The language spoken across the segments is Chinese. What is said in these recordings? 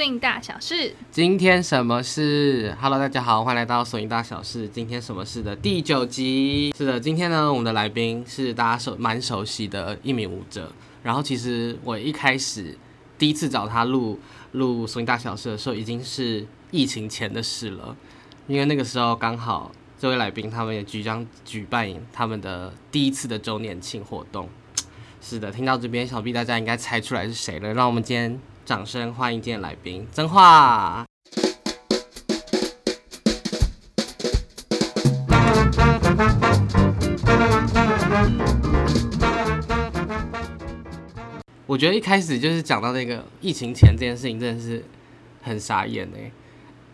声音大小事。今天什么事？Hello，大家好，欢迎来到《索音大小事》。今天什么事的第九集？是的，今天呢，我们的来宾是大家熟蛮熟悉的一名舞者。然后，其实我一开始第一次找他录录《索音大小事》的时候，已经是疫情前的事了，因为那个时候刚好这位来宾他们也即将举办他们的第一次的周年庆活动。是的，听到这边，想必大家应该猜出来是谁了。让我们今天掌声欢迎今天来宾曾化。我觉得一开始就是讲到那个疫情前这件事情，真的是很傻眼哎。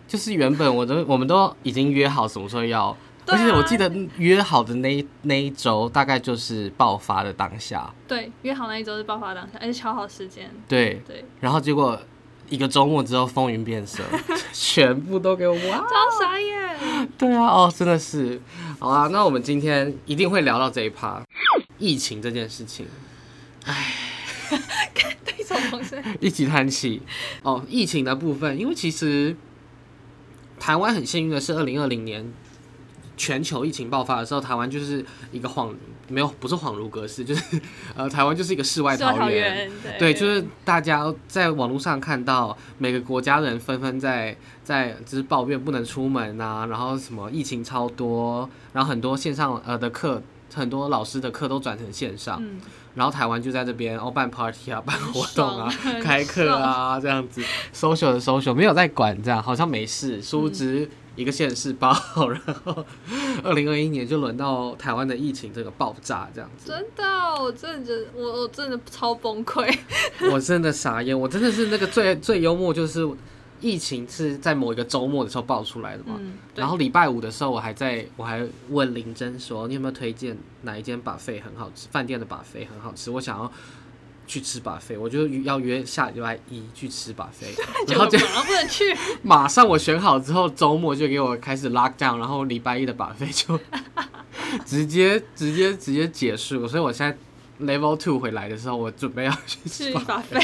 就是原本我都我们都已经约好什么时候要。而且我记得约好的那那一周，大概就是爆发的当下。对，约好那一周是爆发当下，而且敲好时间。对对。然后结果一个周末之后，风云变色，全部都给我哇！超傻眼。对啊，哦，真的是。好啊，那我们今天一定会聊到这一趴，疫情这件事情。唉，对手同事一起叹气。哦，疫情的部分，因为其实台湾很幸运的是，二零二零年。全球疫情爆发的时候，台湾就是一个恍没有不是恍如隔世，就是呃台湾就是一个世外桃源，对，就是大家在网络上看到每个国家人纷纷在在就是抱怨不能出门啊，然后什么疫情超多，然后很多线上呃的课，很多老师的课都转成线上，然后台湾就在这边哦办 party 啊，办活动啊，开课啊这样子，social 的 social 没有在管这样，好像没事，殊不知。一个县市爆，然后二零二一年就轮到台湾的疫情这个爆炸，这样子。真的，我真的觉得我我真的超崩溃。我真的傻眼，我真的是那个最最幽默，就是疫情是在某一个周末的时候爆出来的嘛。然后礼拜五的时候，我还在我还问林真说，你有没有推荐哪一间把费很好吃，饭店的把费很好吃，我想要。去吃把费，我就要约下礼拜一去吃把费，然后就不能去。马上我选好之后，周末就给我开始 lock down，然后礼拜一的把费 就直接直接直接结束。所以我现在 level two 回来的时候，我准备要去吃把费。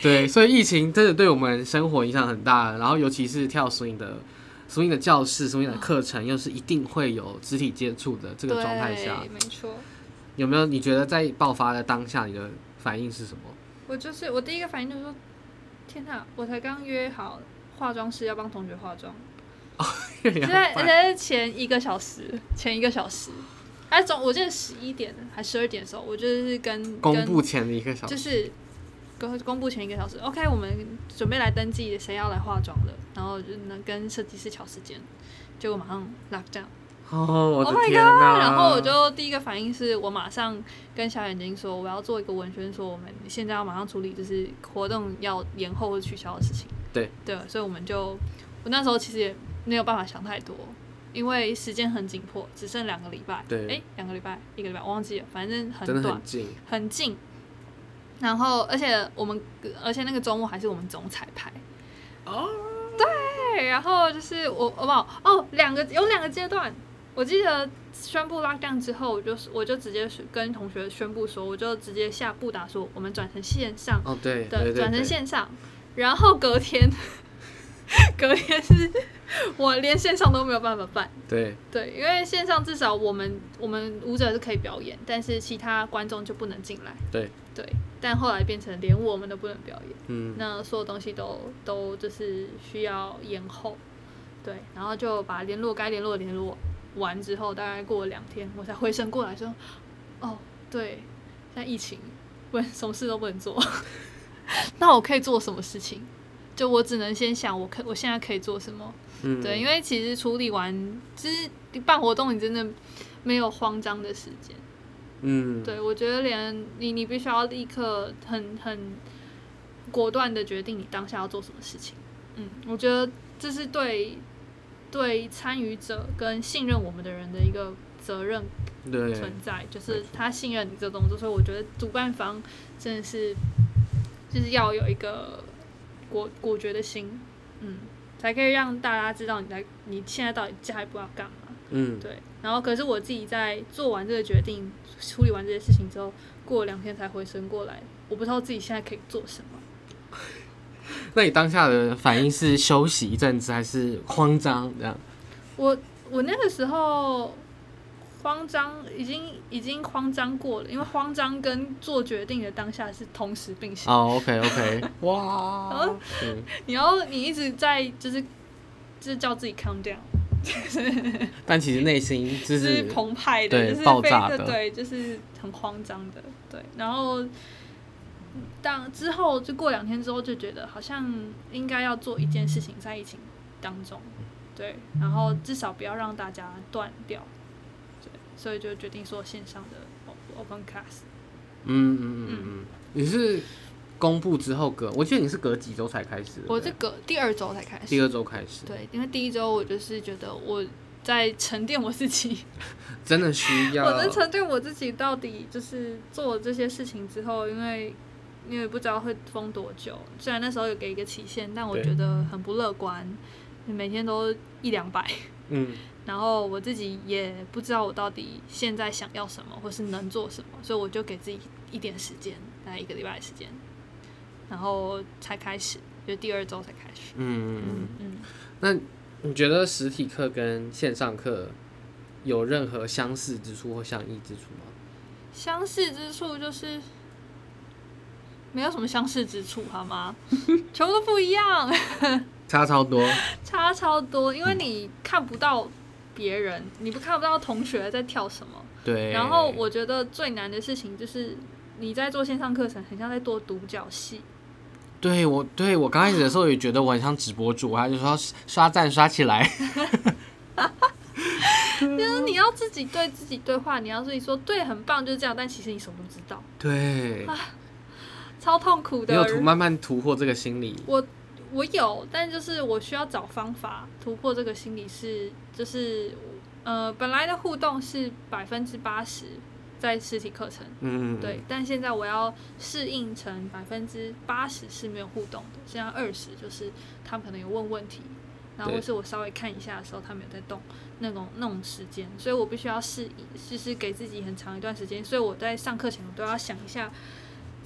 对，所以疫情真的对我们生活影响很大，然后尤其是跳 swing 的 swing 的教室、swing 的课程，又是一定会有肢体接触的这个状态下，没错。有没有？你觉得在爆发的当下，你的反应是什么？我就是我第一个反应就是说：天哪！我才刚约好化妆师要帮同学化妆，现在而且是前一个小时，前一个小时，哎，总我记得十一点还十二点的时候，我就是跟公布前的一个小时，就是公公布前一个小时。OK，我们准备来登记谁要来化妆的，然后就能跟设计师调时间，结果马上 lock down。哦，我的天哪！然后我就第一个反应是我马上跟小眼睛说，我要做一个文宣，说我们现在要马上处理，就是活动要延后或取消的事情。对对，所以我们就我那时候其实也没有办法想太多，因为时间很紧迫，只剩两个礼拜。对，哎，两个礼拜，一个礼拜，我忘记了，反正很短，很近，很近。然后，而且我们，而且那个周末还是我们总彩排。哦，对，然后就是我，哦不，哦，两个有两个阶段。我记得宣布拉档之后，我就我就直接跟同学宣布说，我就直接下布达说，我们转成线上哦，对对，转成线上。然后隔天，隔天是我连线上都没有办法办。对对，因为线上至少我们我们舞者是可以表演，但是其他观众就不能进来。对对，但后来变成连我们都不能表演。嗯，那所有东西都都就是需要延后。对，然后就把联络该联络的联络。完之后，大概过了两天，我才回神过来，说：“哦，对，现在疫情，不，什么事都不能做。那我可以做什么事情？就我只能先想，我可我现在可以做什么？嗯，对，因为其实处理完，其实办活动，你真的没有慌张的时间。嗯，对，我觉得连你，你必须要立刻很很果断的决定你当下要做什么事情。嗯，我觉得这是对。对参与者跟信任我们的人的一个责任存在，就是他信任你这动作，所以我觉得主办方真的是就是要有一个果果决的心，嗯，才可以让大家知道你在你现在到底下一步要干嘛，嗯，对。然后可是我自己在做完这个决定、处理完这些事情之后，过两天才回神过来，我不知道自己现在可以做什么。那你当下的反应是休息一阵子，还是慌张这样？我我那个时候慌张，已经已经慌张过了，因为慌张跟做决定的当下是同时并行。哦，OK OK，哇，你要你一直在就是就是叫自己 calm down，但其实内心就是澎湃的，就是爆炸的，对，就是很慌张的，对，然后。当之后就过两天之后就觉得好像应该要做一件事情在疫情当中，对，然后至少不要让大家断掉，对，所以就决定说线上的 open class。嗯嗯嗯嗯，你是公布之后隔，我记得你是隔几周才开始？我是隔第二周才开始。第二周开始。对，因为第一周我就是觉得我在沉淀我自己，真的需要。我能沉淀我自己到底就是做这些事情之后，因为。因为不知道会封多久，虽然那时候有给一个期限，但我觉得很不乐观。每天都一两百，嗯，然后我自己也不知道我到底现在想要什么，或是能做什么，所以我就给自己一点时间，大概一个礼拜的时间，然后才开始，就第二周才开始。嗯嗯嗯。那你觉得实体课跟线上课有任何相似之处或相异之处吗？相似之处就是。没有什么相似之处，好吗？全部都不一样，差超多，差超多，因为你看不到别人，你不看不到同学在跳什么。对。然后我觉得最难的事情就是你在做线上课程，很像在做独角戏。对我，对我刚开始的时候也觉得我很像直播主，他就说刷赞刷起来。就是你要自己对自己对话，你要自己说对，很棒，就是这样。但其实你什么都知道。对。超痛苦的，你有突慢慢突破这个心理。我我有，但就是我需要找方法突破这个心理，是就是呃，本来的互动是百分之八十在实体课程，嗯，对，但现在我要适应成百分之八十是没有互动的，现在二十就是他们可能有问问题，然后或是我稍微看一下的时候，他们有在动那种那种时间，所以我必须要适应，就是给自己很长一段时间，所以我在上课前我都要想一下。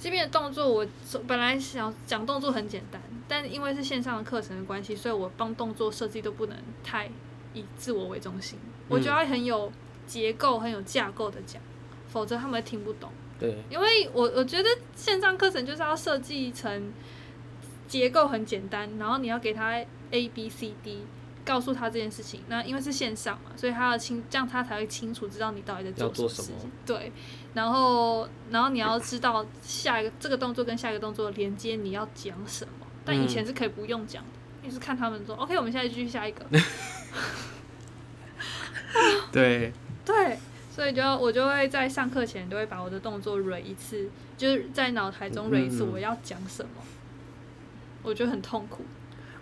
这边的动作，我本来想讲动作很简单，但因为是线上的课程的关系，所以我帮动作设计都不能太以自我为中心，我觉得很有结构、很有架构的讲，否则他们听不懂。对，因为我我觉得线上课程就是要设计成结构很简单，然后你要给他 A B C D。告诉他这件事情，那因为是线上嘛，所以他要清，这样他才会清楚知道你到底在做什么。对，然后，然后你要知道下一个这个动作跟下一个动作连接，你要讲什么。但以前是可以不用讲的，你是看他们说，OK，我们现在继续下一个。对。对，所以就我就会在上课前都会把我的动作 r 一次，就是在脑海中 r 一次我要讲什么，我觉得很痛苦。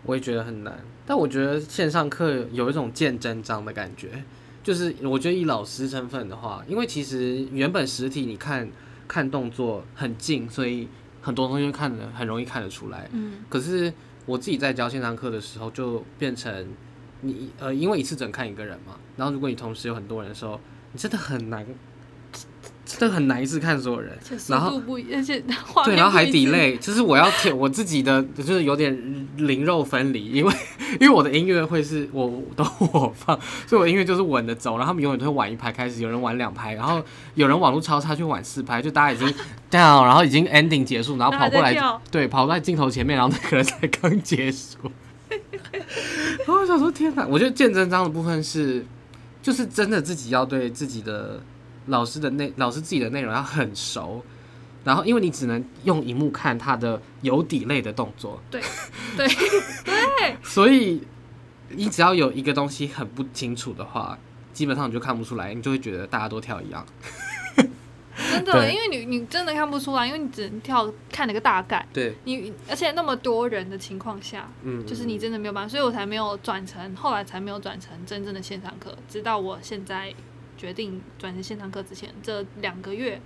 我也觉得很难，但我觉得线上课有一种见真章的感觉，就是我觉得以老师身份的话，因为其实原本实体你看看动作很近，所以很多东西看的很容易看得出来。嗯。可是我自己在教线上课的时候，就变成你呃，因为一次只能看一个人嘛，然后如果你同时有很多人的时候，你真的很难。真的很难一次看所有人，然后而且对，然后还 delay，就是我要舔我自己的，就是有点灵肉分离，因为 因为我的音乐会是我都我放，所以我音乐就是稳的走，然后他们永远都会晚一拍开始，有人晚两拍，然后有人网络超差去晚四拍，就大家已经 down，然后已经 ending 结束，然后跑过来，对，跑在镜头前面，然后那个人才刚结束。然后我想说天哪，我觉得见真章的部分是，就是真的自己要对自己的。老师的内老师自己的内容要很熟，然后因为你只能用荧幕看他的有底类的动作，对对对，所以你只要有一个东西很不清楚的话，基本上你就看不出来，你就会觉得大家都跳一样。真的，因为你你真的看不出来，因为你只能跳看了个大概。对，你而且那么多人的情况下，嗯，就是你真的没有办法，所以我才没有转成，后来才没有转成真正的线上课，直到我现在。决定转成线上课之前，这两个月、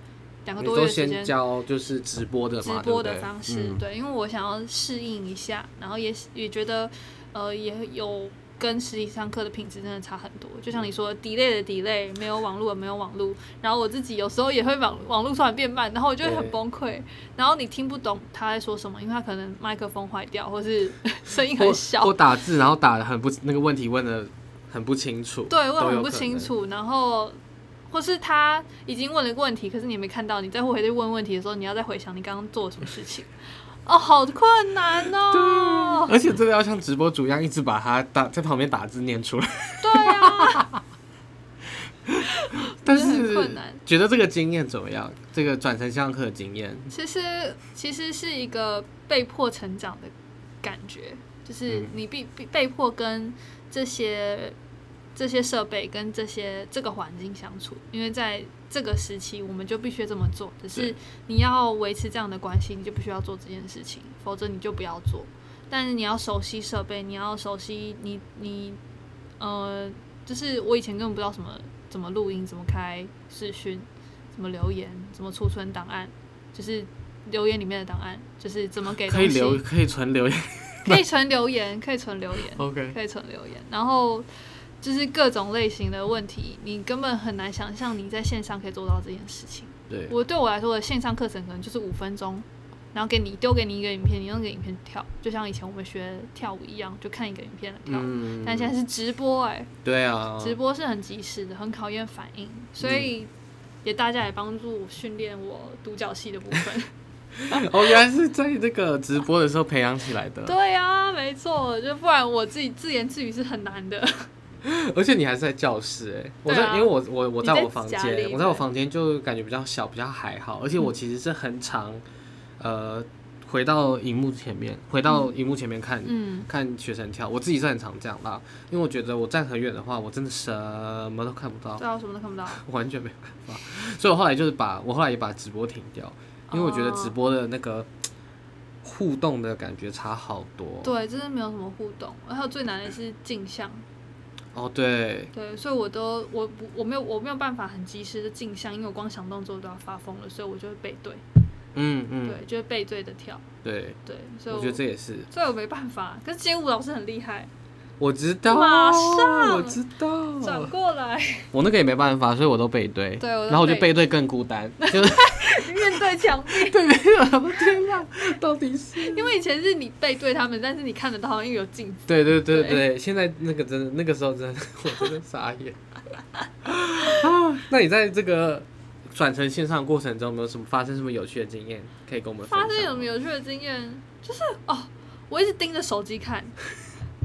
两个多月时间教就是直播的直播的方式，对，因为我想要适应一下，然后也也觉得呃也有跟实体上课的品质真的差很多。就像你说，delay 的 delay，没有网络，没有网络。然后我自己有时候也会网网络突然变慢，然后我就会很崩溃。然后你听不懂他在说什么，因为他可能麦克风坏掉，或是 声音很小，或打字然后打的很不那个问题问的很不清楚，对，问很不清楚，然后。或是他已经问了一个问题，可是你没看到，你再回去问问题的时候，你要再回想你刚刚做了什么事情，哦，好困难哦。而且真的要像直播主一样，一直把它打在旁边打字念出来。对啊。但是困难。觉得这个经验怎么样？这个转成上课的经验，其实其实是一个被迫成长的感觉，就是你必被被迫跟这些。这些设备跟这些这个环境相处，因为在这个时期，我们就必须这么做。只是你要维持这样的关系，你就必须要做这件事情，否则你就不要做。但是你要熟悉设备，你要熟悉你你呃，就是我以前根本不知道什么怎么录音，怎么开视讯，怎么留言，怎么储存档案，就是留言里面的档案，就是怎么给可以留可以存留言，可以存留言，可以存留言，OK，可以存留言，然后。就是各种类型的问题，你根本很难想象你在线上可以做到这件事情。对我对我来说的线上课程可能就是五分钟，然后给你丢给你一个影片，你用个影片跳，就像以前我们学跳舞一样，就看一个影片的跳。嗯。但现在是直播，哎。对啊。直播是很及时的，很考验反应，所以也大家也帮助训练我独角戏的部分。哦，原来是在这个直播的时候培养起来的。对啊，没错，就不然我自己自言自语是很难的。而且你还是在教室哎，我在因为我我我在我房间，我在我房间就感觉比较小，比较还好。而且我其实是很常，呃，回到荧幕前面，回到荧幕前面看，嗯看学生跳。我自己是很常这样啦，因为我觉得我站很远的话，我真的什么都看不到。对啊，什么都看不到，完全没有办法。所以我后来就是把我后来也把直播停掉，因为我觉得直播的那个互动的感觉差好多。对，真的没有什么互动。还有最难的是镜像。哦，对，对，所以我都我不我没有我没有办法很及时的镜像，因为我光想动作都要发疯了，所以我就会背对，嗯嗯，对，就会背对的跳，对。对，所以我觉得这也是，所以我没办法，可是街舞老师很厉害。我知道，马上我知道，转过来。我那个也没办法，所以我都背对。对，然后我就背对更孤单，就是 面对墙壁。对，没有，天哪，到底是？因为以前是你背对他们，但是你看得到，因为有镜子。对对对对，现在那个真的，那个时候真的，我真的傻眼。啊，那你在这个转成线上过程中，有没有什么发生什么有趣的经验可以跟我们？发生什么有趣的经验？就是哦，我一直盯着手机看。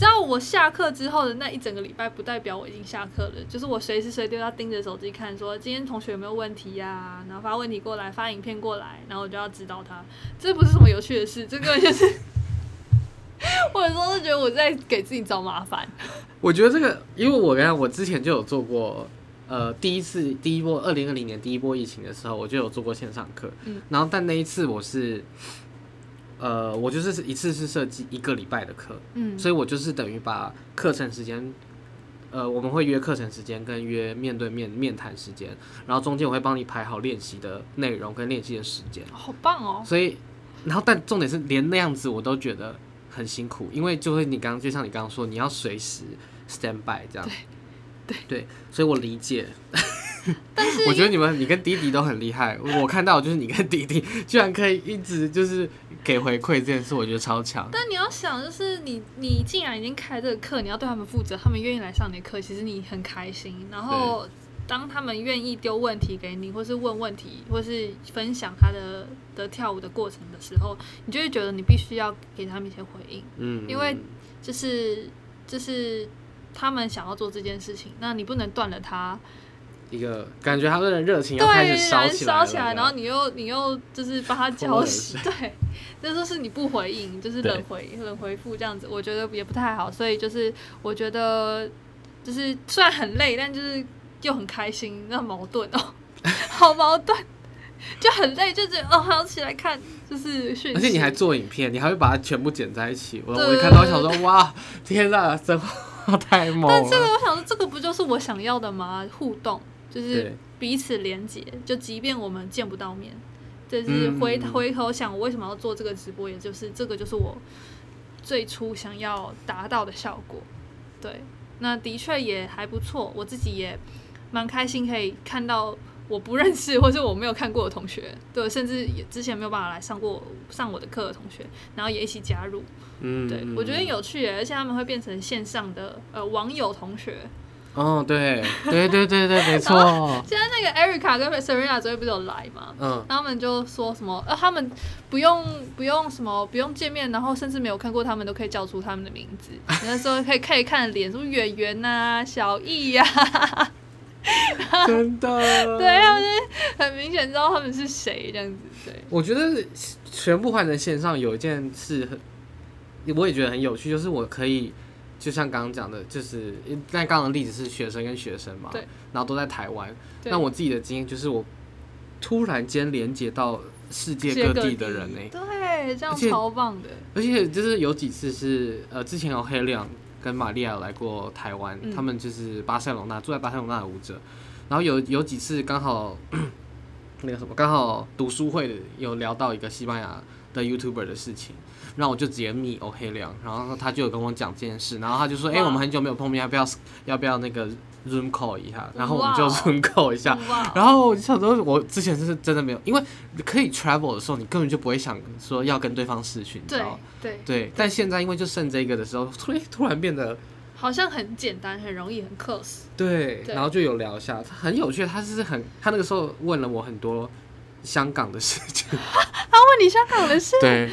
知道我下课之后的那一整个礼拜，不代表我已经下课了。就是我随时随地要盯着手机看，说今天同学有没有问题呀？然后发问题过来，发影片过来，然后我就要指导他。这不是什么有趣的事，这个就是，我有时候都觉得我在给自己找麻烦。我觉得这个，因为我跟我之前就有做过，呃，第一次第一波二零二零年第一波疫情的时候，我就有做过线上课。嗯，然后但那一次我是。呃，我就是一次是设计一个礼拜的课，嗯，所以我就是等于把课程时间，呃，我们会约课程时间跟约面对面面谈时间，然后中间我会帮你排好练习的内容跟练习的时间，好棒哦！所以，然后但重点是连那样子我都觉得很辛苦，因为就会你刚刚就像你刚刚说，你要随时 stand by 这样，对对，所以我理解。但是我觉得你们你跟弟弟都很厉害，我看到就是你跟弟弟居然可以一直就是给回馈这件事，我觉得超强。但你要想，就是你你既然已经开这个课，你要对他们负责，他们愿意来上你的课，其实你很开心。然后当他们愿意丢问题给你，或是问问题，或是分享他的的跳舞的过程的时候，你就会觉得你必须要给他们一些回应。嗯，因为就是就是他们想要做这件事情，那你不能断了他。一个感觉他们的热情要开始烧起来，烧起来，然后你又你又就是把他 浇熄，对，那都是你不回应，就是冷回冷回复这样子，我觉得也不太好，所以就是我觉得就是虽然很累，但就是又很开心，那矛盾哦，好矛盾，就很累，就觉得哦，还要起来看，就是讯息，而且你还做影片，你还会把它全部剪在一起，我我看到想说哇，天哪，真太猛！但这个我想说，这个不就是我想要的吗？互动。就是彼此连接，就即便我们见不到面，就是回回头想，我为什么要做这个直播，也就是这个就是我最初想要达到的效果。对，那的确也还不错，我自己也蛮开心可以看到我不认识或是我没有看过的同学，对，甚至也之前没有办法来上过上我的课的同学，然后也一起加入，嗯，对我觉得有趣，而且他们会变成线上的呃网友同学。哦，对，对对对对，没错。现在那个 Erica 跟 Serena 昨天不是有来吗？嗯，他们就说什么，呃，他们不用不用什么不用见面，然后甚至没有看过他们都可以叫出他们的名字。那时候可以可以看脸，什么圆圆呐、小易呀，真的。对，他们很明显知道他们是谁这样子。对，我觉得全部换成线上有一件事很，我也觉得很有趣，就是我可以。就像刚刚讲的，就是那刚刚的例子是学生跟学生嘛，对，然后都在台湾。那我自己的经验就是，我突然间连接到世界各地的人呢，对，这样超棒的。而且就是有几次是，呃，之前有黑亮跟玛利亚来过台湾，他们就是巴塞隆纳住在巴塞隆纳的舞者，然后有有几次刚好那个什么，刚好读书会有聊到一个西班牙的 YouTuber 的事情。然后我就直接密欧黑亮，然后他就有跟我讲这件事，然后他就说：“哎，我们很久没有碰面，要不要要不要那个 Zoom call 一下？”然后我们就 Zoom call 一下。然后我就想说，我之前是真的没有，因为可以 travel 的时候，你根本就不会想说要跟对方视讯，你知道对对。但现在因为就剩这个的时候，突然突然变得好像很简单，很容易，很 close。对，然后就有聊一下，很有趣。他是很，他那个时候问了我很多香港的事情。他问你香港的事？对。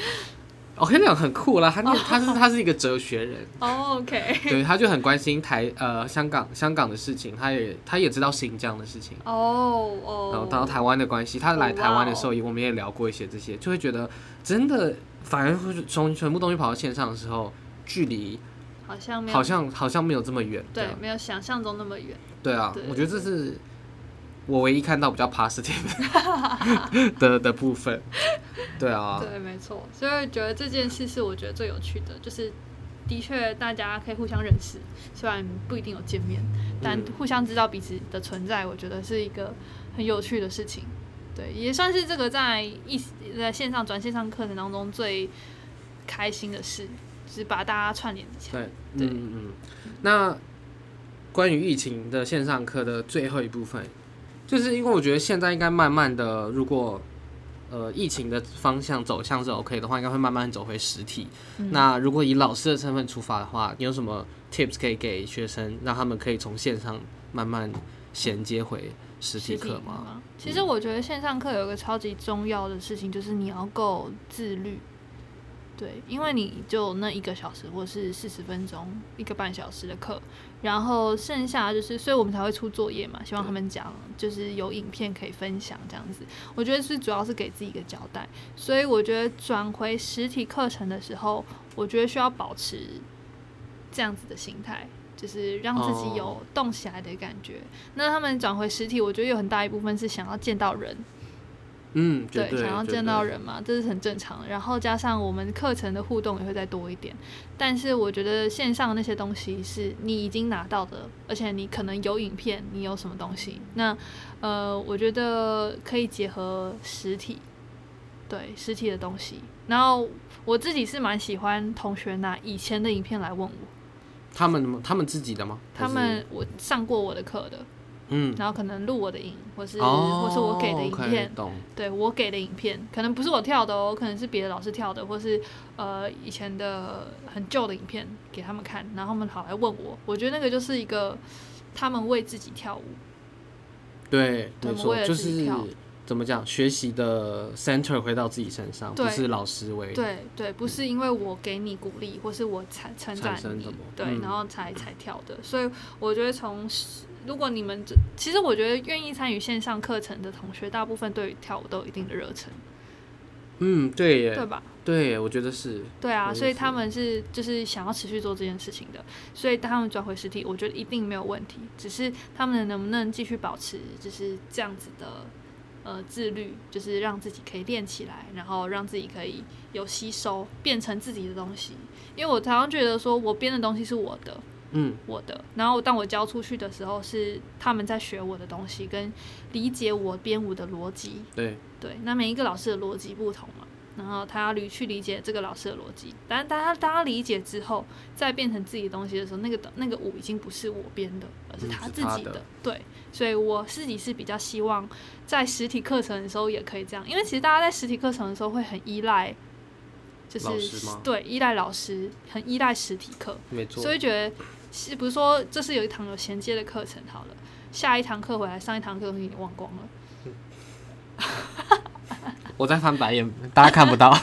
我跟你讲很酷啦，他念他是他是一个哲学人，OK，对，他就很关心台呃香港香港的事情，他也他也知道新疆的事情，哦哦，然后到台湾的关系，他来台湾的时候，我们也聊过一些这些，就会觉得真的，反而从全部东西跑到线上的时候，距离好像好像好像没有这么远，对，没有想象中那么远，对啊，我觉得这是。我唯一看到比较 positive 的 的部分，对啊，对，没错，所以觉得这件事是我觉得最有趣的，就是的确大家可以互相认识，虽然不一定有见面，但互相知道彼此的存在，我觉得是一个很有趣的事情。对，也算是这个在一在线上转线上课程当中最开心的事，就是把大家串联起来。对，嗯嗯。那关于疫情的线上课的最后一部分。就是因为我觉得现在应该慢慢的，如果呃疫情的方向走向是 OK 的话，应该会慢慢走回实体。那如果以老师的身份出发的话，你有什么 tips 可以给学生，让他们可以从线上慢慢衔接回实体课吗？其实我觉得线上课有一个超级重要的事情，就是你要够自律。对，因为你就那一个小时或是四十分钟，一个半小时的课，然后剩下就是，所以我们才会出作业嘛，希望他们讲，就是有影片可以分享这样子。我觉得是主要是给自己一个交代，所以我觉得转回实体课程的时候，我觉得需要保持这样子的心态，就是让自己有动起来的感觉。那他们转回实体，我觉得有很大一部分是想要见到人。嗯，对，想要见到人嘛，这是很正常。然后加上我们课程的互动也会再多一点。但是我觉得线上那些东西是你已经拿到的，而且你可能有影片，你有什么东西，那呃，我觉得可以结合实体，对实体的东西。然后我自己是蛮喜欢同学拿以前的影片来问我，他们他们自己的吗？他们我上过我的课的。嗯，然后可能录我的影，或是或是我给的影片，对我给的影片，可能不是我跳的哦，可能是别的老师跳的，或是呃以前的很旧的影片给他们看，然后他们跑来问我，我觉得那个就是一个他们为自己跳舞，对，没错，就是怎么讲，学习的 center 回到自己身上，不是老师为，对对，不是因为我给你鼓励，或是我才称赞你，对，然后才才跳的，所以我觉得从。如果你们这，其实我觉得愿意参与线上课程的同学，大部分对于跳舞都有一定的热忱。嗯，对耶，对吧？对耶，我觉得是。对啊，所以他们是就是想要持续做这件事情的，所以他们转回实体，我觉得一定没有问题。只是他们能不能继续保持就是这样子的呃自律，就是让自己可以练起来，然后让自己可以有吸收，变成自己的东西。因为我常常觉得说，我编的东西是我的。嗯，我的。然后当我教出去的时候，是他们在学我的东西，跟理解我编舞的逻辑。对对，那每一个老师的逻辑不同嘛，然后他要理去理解这个老师的逻辑，但是大家大家理解之后，再变成自己的东西的时候，那个那个舞已经不是我编的，而是他自己的。对，所以我自己是比较希望在实体课程的时候也可以这样，因为其实大家在实体课程的时候会很依赖，就是对依赖老师，很依赖实体课，没错。所以觉得是不是说这是有一堂有衔接的课程，好了，下一堂课回来上一堂课都已经忘光了。我在翻白眼，大家看不到。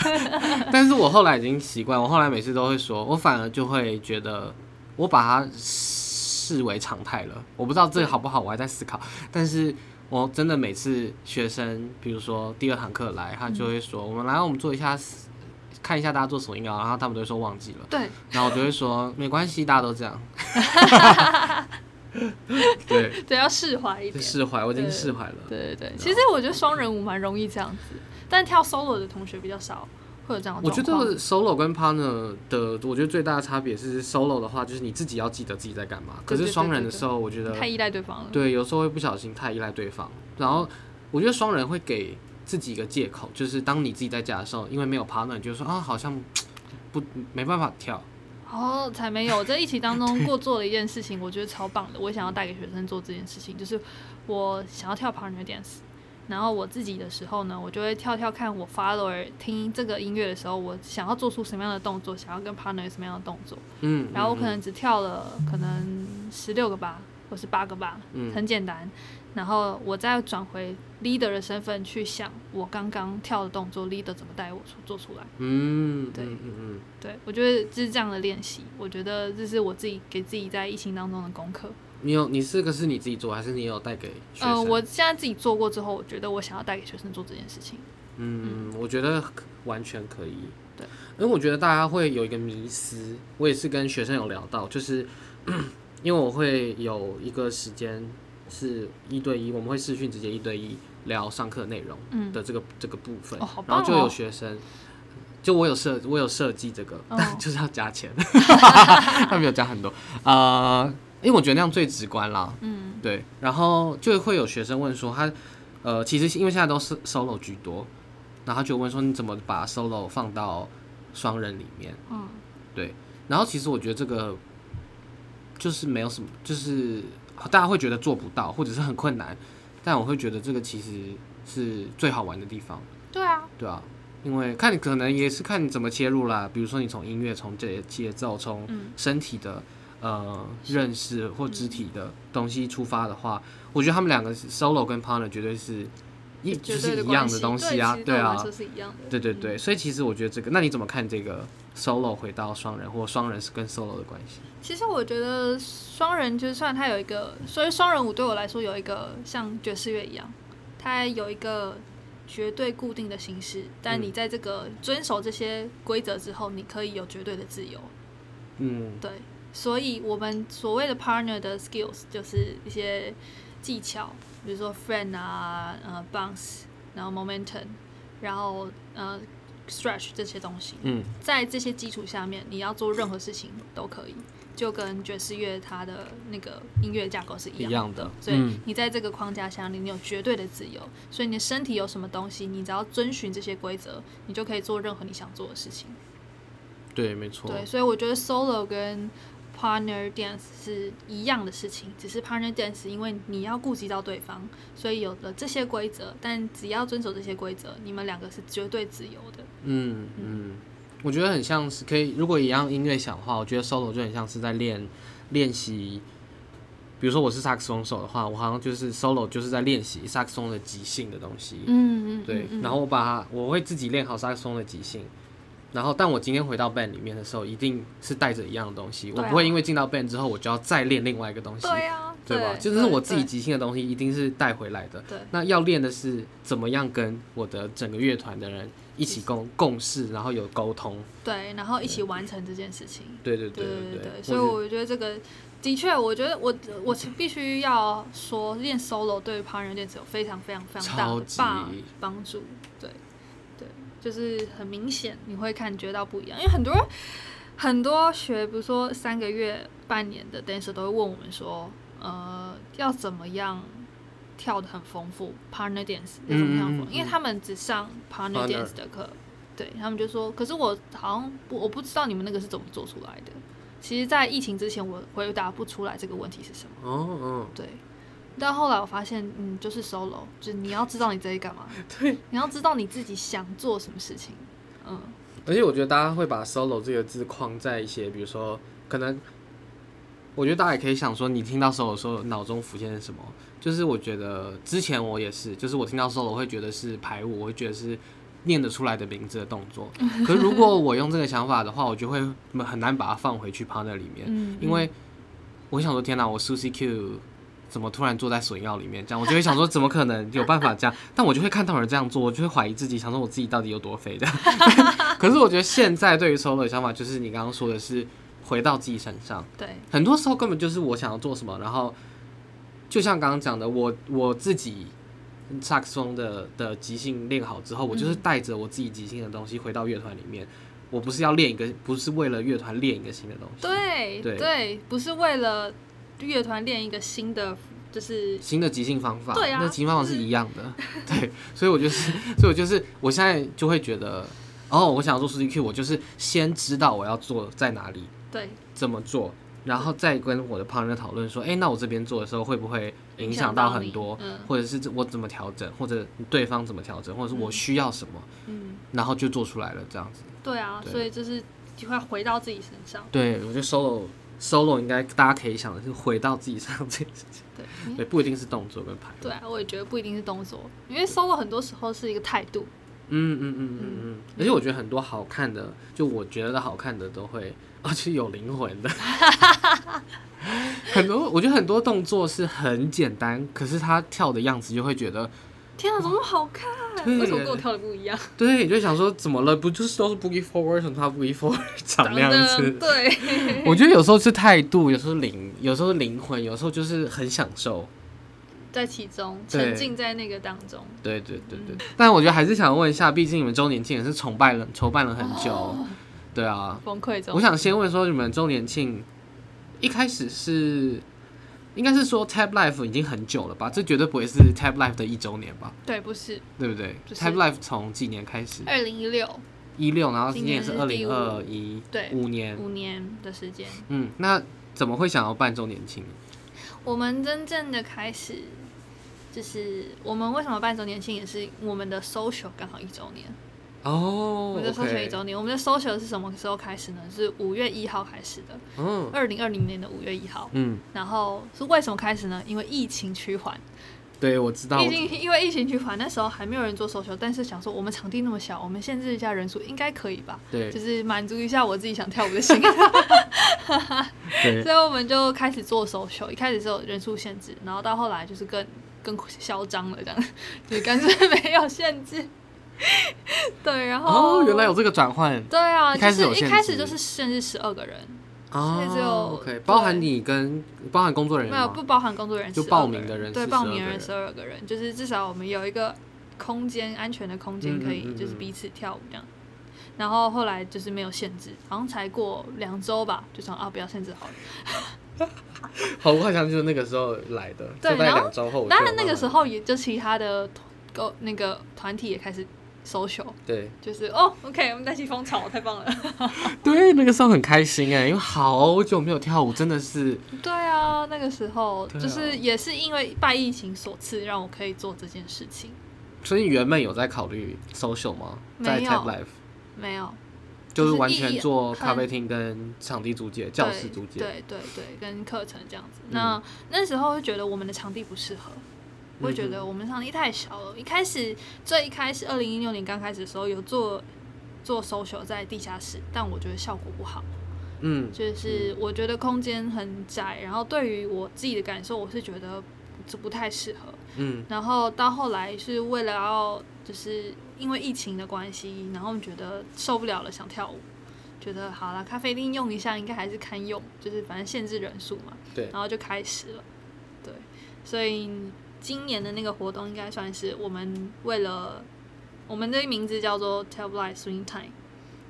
但是我后来已经习惯，我后来每次都会说，我反而就会觉得，我把它视为常态了。我不知道这个好不好，我还在思考。但是我真的每次学生，比如说第二堂课来，他就会说，我们来，我们做一下，看一下大家做什么音乐，然后他们都会说忘记了。对。然后我就会说，没关系，大家都这样。对对，要释怀一点。释怀，我已经释怀了。对对对，其实我觉得双人舞蛮容易这样子，但跳 solo 的同学比较少会有这样。我觉得 solo 跟 partner 的，我觉得最大的差别是 solo 的话，就是你自己要记得自己在干嘛。可是双人的时候，我觉得太依赖对方了。对，有时候会不小心太依赖对方。然后我觉得双人会给自己一个借口，就是当你自己在家的时候，因为没有 partner，你就说啊，好像不没办法跳。哦，才没有！在一起当中过做了一件事情，我觉得超棒的。我想要带给学生做这件事情，就是我想要跳 partner dance。然后我自己的时候呢，我就会跳跳看我 follower 听这个音乐的时候，我想要做出什么样的动作，想要跟 partner 什么样的动作。嗯。然后我可能只跳了可能十六个吧，或是八个吧，很简单。然后我再转回 leader 的身份去想，我刚刚跳的动作，leader 怎么带我出做出来？嗯，对，嗯嗯，对，我觉得就是这样的练习。我觉得这是我自己给自己在疫情当中的功课。你有，你这个是你自己做，还是你有带给学生？呃，我现在自己做过之后，我觉得我想要带给学生做这件事情。嗯，我觉得完全可以。对，因为我觉得大家会有一个迷思，我也是跟学生有聊到，就是 因为我会有一个时间。是一对一，我们会视讯直接一对一聊上课内容的这个这个部分，然后就有学生，就我有设我有设计这个，但 就是要加钱，他没有加很多。啊，因为我觉得那样最直观啦，嗯，对，然后就会有学生问说他呃，其实因为现在都是 solo 居多，然后就问说你怎么把 solo 放到双人里面，嗯，对，然后其实我觉得这个就是没有什么，就是。大家会觉得做不到，或者是很困难，但我会觉得这个其实是最好玩的地方。对啊，对啊，因为看你可能也是看你怎么切入啦。比如说你从音乐、从这节奏、从身体的呃认识或肢体的东西出发的话，我觉得他们两个 solo 跟 partner 绝对是一就是一样的东西啊，对啊，对对对，所以其实我觉得这个，那你怎么看这个 solo 回到双人，或双人是跟 solo 的关系？其实我觉得双人就算它有一个，所以双人舞对我来说有一个像爵士乐一样，它有一个绝对固定的形式，但你在这个遵守这些规则之后，你可以有绝对的自由。嗯，对，所以我们所谓的 partner 的 skills 就是一些技巧，比如说 friend 啊，呃，bounce，然后 momentum，然后呃。stretch 这些东西，嗯，在这些基础下面，你要做任何事情都可以，就跟爵士乐它的那个音乐架构是一样的。所以你在这个框架下，你有绝对的自由。所以你的身体有什么东西，你只要遵循这些规则，你就可以做任何你想做的事情。对，没错。对，所以我觉得 solo 跟 Partner dance 是一样的事情，只是 Partner dance 因为你要顾及到对方，所以有了这些规则。但只要遵守这些规则，你们两个是绝对自由的。嗯嗯，我觉得很像是可以，如果一样音乐响的话，我觉得 solo 就很像是在练练习。比如说我是萨克斯风手的话，我好像就是 solo 就是在练习萨克斯风的即兴的东西。嗯嗯，对。然后我把它，我会自己练好萨克斯风的即兴。然后，但我今天回到 band 里面的时候，一定是带着一样的东西。我不会因为进到 band 之后，我就要再练另外一个东西。对呀，对吧？就是我自己即兴的东西，一定是带回来的。对。那要练的是怎么样跟我的整个乐团的人一起共共事，然后有沟通。对，然后一起完成这件事情。对对对对对。所以我觉得这个的确，我觉得我我必须要说，练 solo 对于旁人练手有非常非常非常大的帮帮助。对。就是很明显，你会感觉到不一样，因为很多很多学，比如说三个月、半年的 dancer 都会问我们说，呃，要怎么样跳的很丰富，partner dance 那种跳丰，因为他们只上 partner dance 的课，对他们就说，可是我好像不我不知道你们那个是怎么做出来的。其实，在疫情之前，我回答不出来这个问题是什么。哦嗯，对。但后来我发现，嗯，就是 solo，就是你要知道你在干嘛，对，你要知道你自己想做什么事情，嗯。而且我觉得大家会把 solo 这个字框在一些，比如说，可能，我觉得大家也可以想说，你听到 solo 的时候脑中浮现是什么？就是我觉得之前我也是，就是我听到 solo 会觉得是排舞，我会觉得是念得出来的名字的动作。可是如果我用这个想法的话，我就会很难把它放回去 partner 里面，因为我想说，天哪，我 Susie Q。怎么突然坐在水药里面？这样我就会想说，怎么可能有办法这样？但我就会看到人这样做，我就会怀疑自己，想说我自己到底有多肥这样。可是我觉得现在对于 solo 的想法，就是你刚刚说的是回到自己身上。对，很多时候根本就是我想要做什么，然后就像刚刚讲的，我我自己萨克斯风的的即兴练好之后，我就是带着我自己即兴的东西回到乐团里面。我不是要练一个，不是为了乐团练一个新的东西。对对，不是为了。乐团练一个新的，就是新的即兴方法，对啊，那即兴方法是一样的，对，所以我就是，所以我就是，我现在就会觉得，哦，我想要做数据 Q，我就是先知道我要做在哪里，对，怎么做，然后再跟我的旁人讨论说，哎，那我这边做的时候会不会影响到很多，或者是我怎么调整，或者对方怎么调整，或者是我需要什么，嗯，然后就做出来了这样子，对啊，所以就是就会回到自己身上，对我就 solo。Solo 应该大家可以想的是回到自己身上这件事情，对，对，不一定是动作跟排。对啊，我也觉得不一定是动作，因为 solo 很多时候是一个态度。嗯嗯嗯嗯嗯，而且我觉得很多好看的，就我觉得好看的都会，而且有灵魂的。很多我觉得很多动作是很简单，可是他跳的样子就会觉得。天啊，怎么那么好看？为什么跟我跳的不一样？对，就想说怎么了？不就是都是 boogie forward，什么他 boogie forward 长那样子？对，我觉得有时候是态度，有时候灵，有时候灵魂，有时候就是很享受在其中，沉浸在那个当中。对对对对。但我觉得还是想问一下，毕竟你们周年庆也是崇拜了，筹办了很久，对啊，崩溃中。我想先问说，你们周年庆一开始是？应该是说 Tab Life 已经很久了吧？这绝对不会是 Tab Life 的一周年吧？对，不是，对不对？Tab Life 从几年开始？二零一六，一六，然后今年也是二零二一，对，五年，五年的时间。嗯，那怎么会想要办周年庆？我们真正的开始，就是我们为什么办周年庆，也是我们的 social 刚好一周年。哦，我们的 social 一周年，我们的 social 是什么时候开始呢？是五月一号开始的，嗯，二零二零年的五月一号，嗯，然后是为什么开始呢？因为疫情趋缓，对我知道，疫情因为疫情趋缓，那时候还没有人做 social，但是想说我们场地那么小，我们限制一下人数应该可以吧？对，就是满足一下我自己想跳舞的心，对，所以我们就开始做 social，一开始是有人数限制，然后到后来就是更更嚣张了，这样，就干脆没有限制。对，然后哦，原来有这个转换。对啊，一开始一开始就是限制十二个人，所以只有 OK，包含你跟包含工作人员没有不包含工作人员，就报名的人对报名人十二个人，就是至少我们有一个空间安全的空间可以就是彼此跳舞这样。然后后来就是没有限制，好像才过两周吧，就说啊不要限制好了。好，我好像就是那个时候来的，对，然后两周后，当然那个时候也就其他的个那个团体也开始。Social 对，就是哦，OK，我们带起风潮，太棒了。对，那个时候很开心哎，因为好久没有跳舞，真的是。对啊，那个时候就是也是因为拜疫情所赐，让我可以做这件事情。所以原本有在考虑 social 吗？在 Type Life 没有，就是完全做咖啡厅跟场地租借、教室租借，对对对，跟课程这样子。那那时候会觉得我们的场地不适合。会觉得我们场地太小了。一开始最一开始，二零一六年刚开始的时候有做做 social 在地下室，但我觉得效果不好。嗯，就是我觉得空间很窄，然后对于我自己的感受，我是觉得这不太适合。嗯，然后到后来是为了要就是因为疫情的关系，然后觉得受不了了，想跳舞，觉得好了，咖啡厅用一下应该还是堪用，就是反正限制人数嘛。对，然后就开始了。对，所以。今年的那个活动应该算是我们为了我们的名字叫做 Tell Life Swing Time，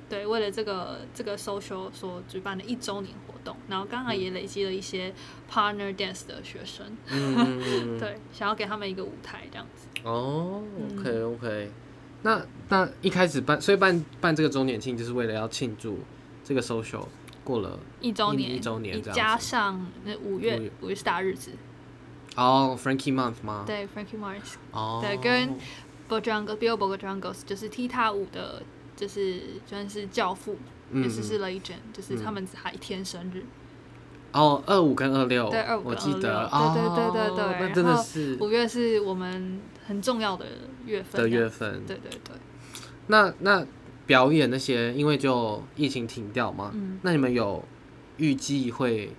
对，为了这个这个 social 所举办的一周年活动，然后刚好也累积了一些 partner dance 的学生，嗯，对，想要给他们一个舞台这样子。哦，OK OK，那那一开始办，所以办办这个周年庆，就是为了要庆祝这个 social 过了一周年，一周年加上那五月。五月是大日子，哦，Frankie Month 吗？对，Frankie Morris 哦，对跟 Bojangles Bill Bojangles 就是踢踏舞的，就是算是教父，嗯。也是是 legend，就是他们还一天生日，哦，二五跟二六，对二五我记跟得，26对对对对对哦那真的是五月是我们很重要的月份的月份。对对对，那那表演那些，因为就疫情停掉嘛，嗯。那你们有预计会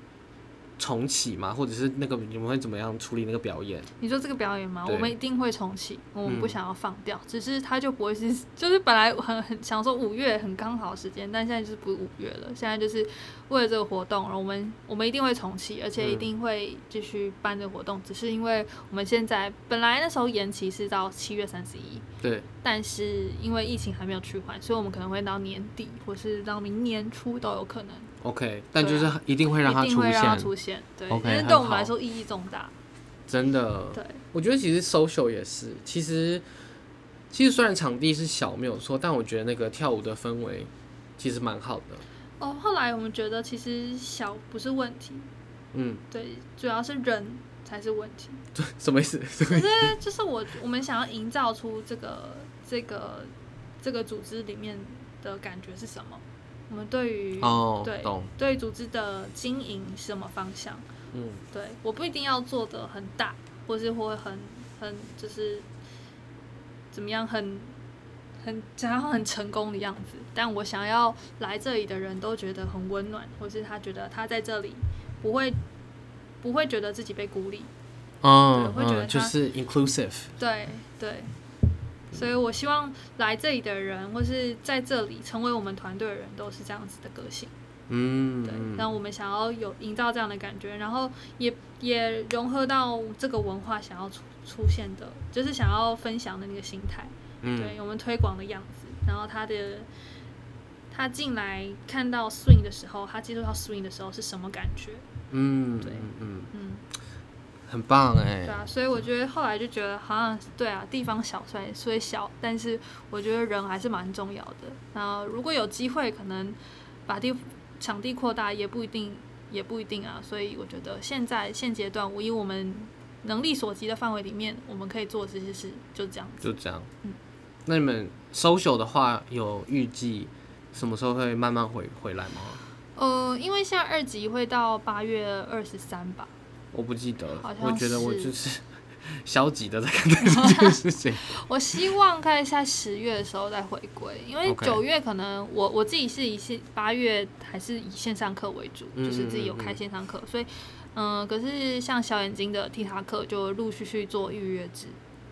重启吗？或者是那个你们会怎么样处理那个表演？你说这个表演吗？我们一定会重启，我们不嗯想要放掉，只是它就不会是，就是本来很很想说五月很刚好的时间，但现在就是不是五月了，现在就是为了这个活动，然后我们我们一定会重启，而且一嗯定会继续办这个活动，只是因为我们现在本来那时候延期是到七月三十一，对，但是因为疫情还没有趋缓，所以我们可能会到年底或是到明年初都有可能，OK，但就是一定会让它出一定会让它现，出现，对很好对我们来说意义重大，真的。对。我觉得其实 social 也是，其实其实虽然场地是小没有错，但我觉得那个跳舞的氛围其实蛮好的。哦，后来我们觉得其实小不是问题，嗯，对，主要是人才是问题。什么意思？就是就是我我们想要营造出这个这个这个组织里面的感觉是什么？我们对于、哦，对。对组织的经营是什么方向？嗯，对，我不一定要做的很大，或是会很很就是怎么样很很想要很成功的样子，但我想要来这里的人都觉得很温暖，或是他觉得他在这里不会不会觉得自己被孤立，嗯会觉得嗯，就是 inclusive。对对，所以我希望来这里的人，或是在这里成为我们团队的人，都是这样子的个性。嗯，对，嗯。那我们想要有营造这样的感觉，然后也也融合到这个文化想要出出现的，就是想要分享的那个心态，嗯，对我们推广的样子，然后他的他进来看到 swing 的时候，他接触到 swing 的时候是什么感觉？嗯，对。嗯嗯，嗯，很棒哎对。啊，所以我觉得后来就觉得好像对啊，地方小虽然虽小，但是我觉得人还是蛮重要的。那如果有机会，可能把地场地扩大也不一定，也不一定啊。所以我觉得现在现阶段，我以我们能力所及的范围里面，我们可以做这些事，就这样子。就这样。嗯那你们 social 的话，有预计什么时候会慢慢回回来吗？呃，因为现在二级会到八月二十三吧，我不记得我觉得我就是 消极的在看待这件事情。我希望可以在十月的时候再回归，因为九月可能我我自己是以线八月还是以线上课为主，嗯就是自己有开线上课，所以嗯、可是像小眼睛的踢踏课就陆续去做预约制，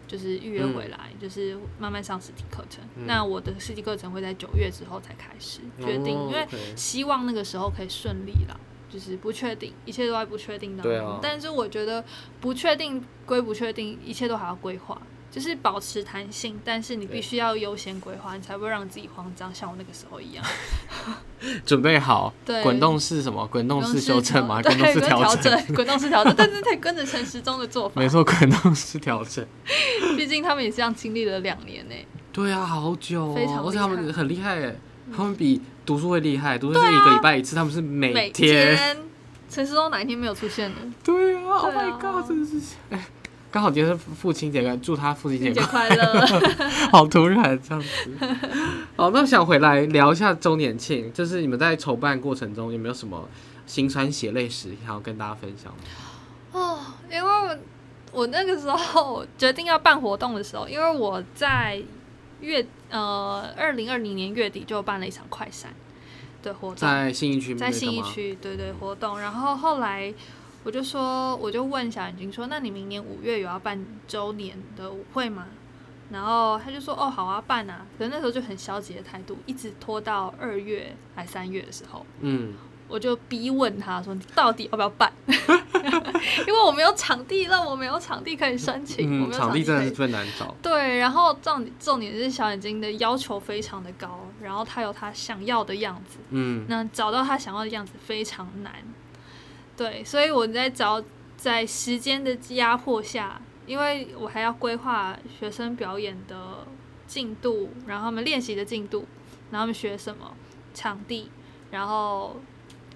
就是预约回来，就是慢慢上实体课程。嗯那我的实体课程会在九月之后才开始决定，哦因为希望那个时候可以顺利啦。就是不确定，一切都在不确定当中。对啊但是我觉得不确定归不确定，一切都还要规划，就是保持弹性，但是你必须要优先规划，你才不会让自己慌张，像我那个时候一样。准备好对滚动式什么？滚动式修正吗？对，滚动式调调整。滚动式调整，但是得跟着陈时中的做法没，错，滚动式调整。毕竟他们也是这样经历了两年呢。对啊，好久、非常哦，而且他们很厉害哎，他们比读书会厉害。读书会是一个礼拜一次，他们是每每天。天，陈时中哪一天没有出现呢？对啊，Oh my 啊 god，真的是哎，刚好今天是父亲节，祝他父亲节快快乐！好突然这样子。好，那想回来聊一下周年庆，就是你们在筹办过程中有没有什么心酸血泪史想要跟大家分享？哦，因为我我那个时候决定要办活动的时候，因为我在月呃二零二零年月底就办了一场快闪的活动，在信义区，在信义，区对对活动，然后后来我就说，我就问小眼睛说，那你明年五月有要办周年的舞会吗？然后他就说，哦，好啊，办啊。可是那时候就很消极的态度，一直拖到二月还三月的时候，嗯，我就逼问他说：“你到底要不要办？” 因为我没有场地，让我没有场地可以申请。嗯，场地真的是最难找。对，然后重重点是小眼睛的要求非常的高，然后他有他想要的样子。嗯，那找到他想要的样子非常难。对，所以我在找在时间的压迫下，因为我还要规划学生表演的进度，然后他们练习的进度，然后他们学什么场地，然后。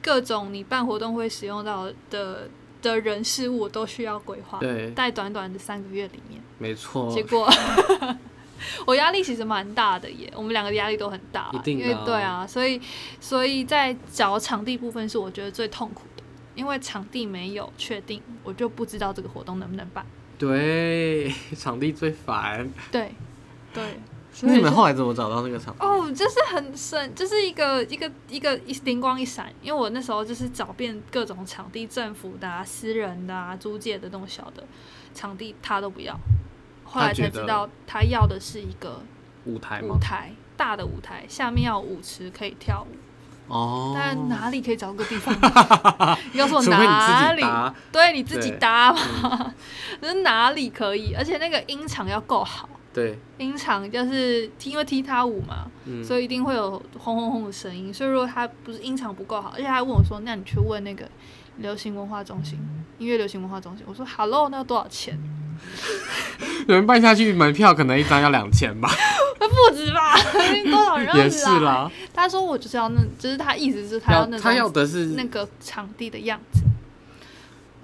各种你办活动会使用到的的人事物都需要规划，对，在短短的三个月里面，没错。结果 我压力其实蛮大的耶，我们两个压力都很大，因为对啊，所以所以在找场地部分是我觉得最痛苦的，因为场地没有确定，我就不知道这个活动能不能办。对，场地最烦。对，对。那你们后来怎么找到那个场？哦，就是很神，就是一个一个一个一灵光一闪，因为我那时候就是找遍各种场地，政府的、啊、私人的、啊、租借的那种小的场地，他都不要。后来才知道，他要的是一个舞台，舞台大的舞台，下面要舞池可以跳舞。哦。但哪里可以找个地方？你告诉我哪里？对，你自己搭嘛。那 哪里可以？而且那个音场要够好。对，音场就是因为踢踏舞嘛，所以一定会有轰轰轰的声音。所以如果他不是音场不够好，而且他问我说：“那你去问那个流行文化中心，音乐流行文化中心。”我说：“Hello，那要多少钱？” 有人办下去，门票可能一张要两千吧？不止吧？多少人也是啦。他说：“我就是要那，就是他意思是他要那，他要的是那个场地的样子。”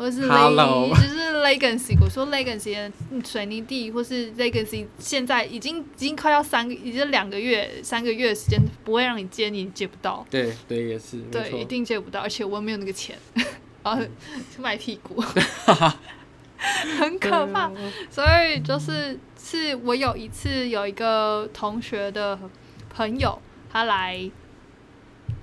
或是 Hello，就是 Legacy。我说 Legacy 的水泥地，或是 Legacy 现在已经已经快要三个，已经两个月、三个月的时间，不会让你接，你接不到。对对，也是。对，一定接不到，而且我又没有那个钱，然后卖屁股，很可怕。所以就是是我有一次有一个同学的朋友，他来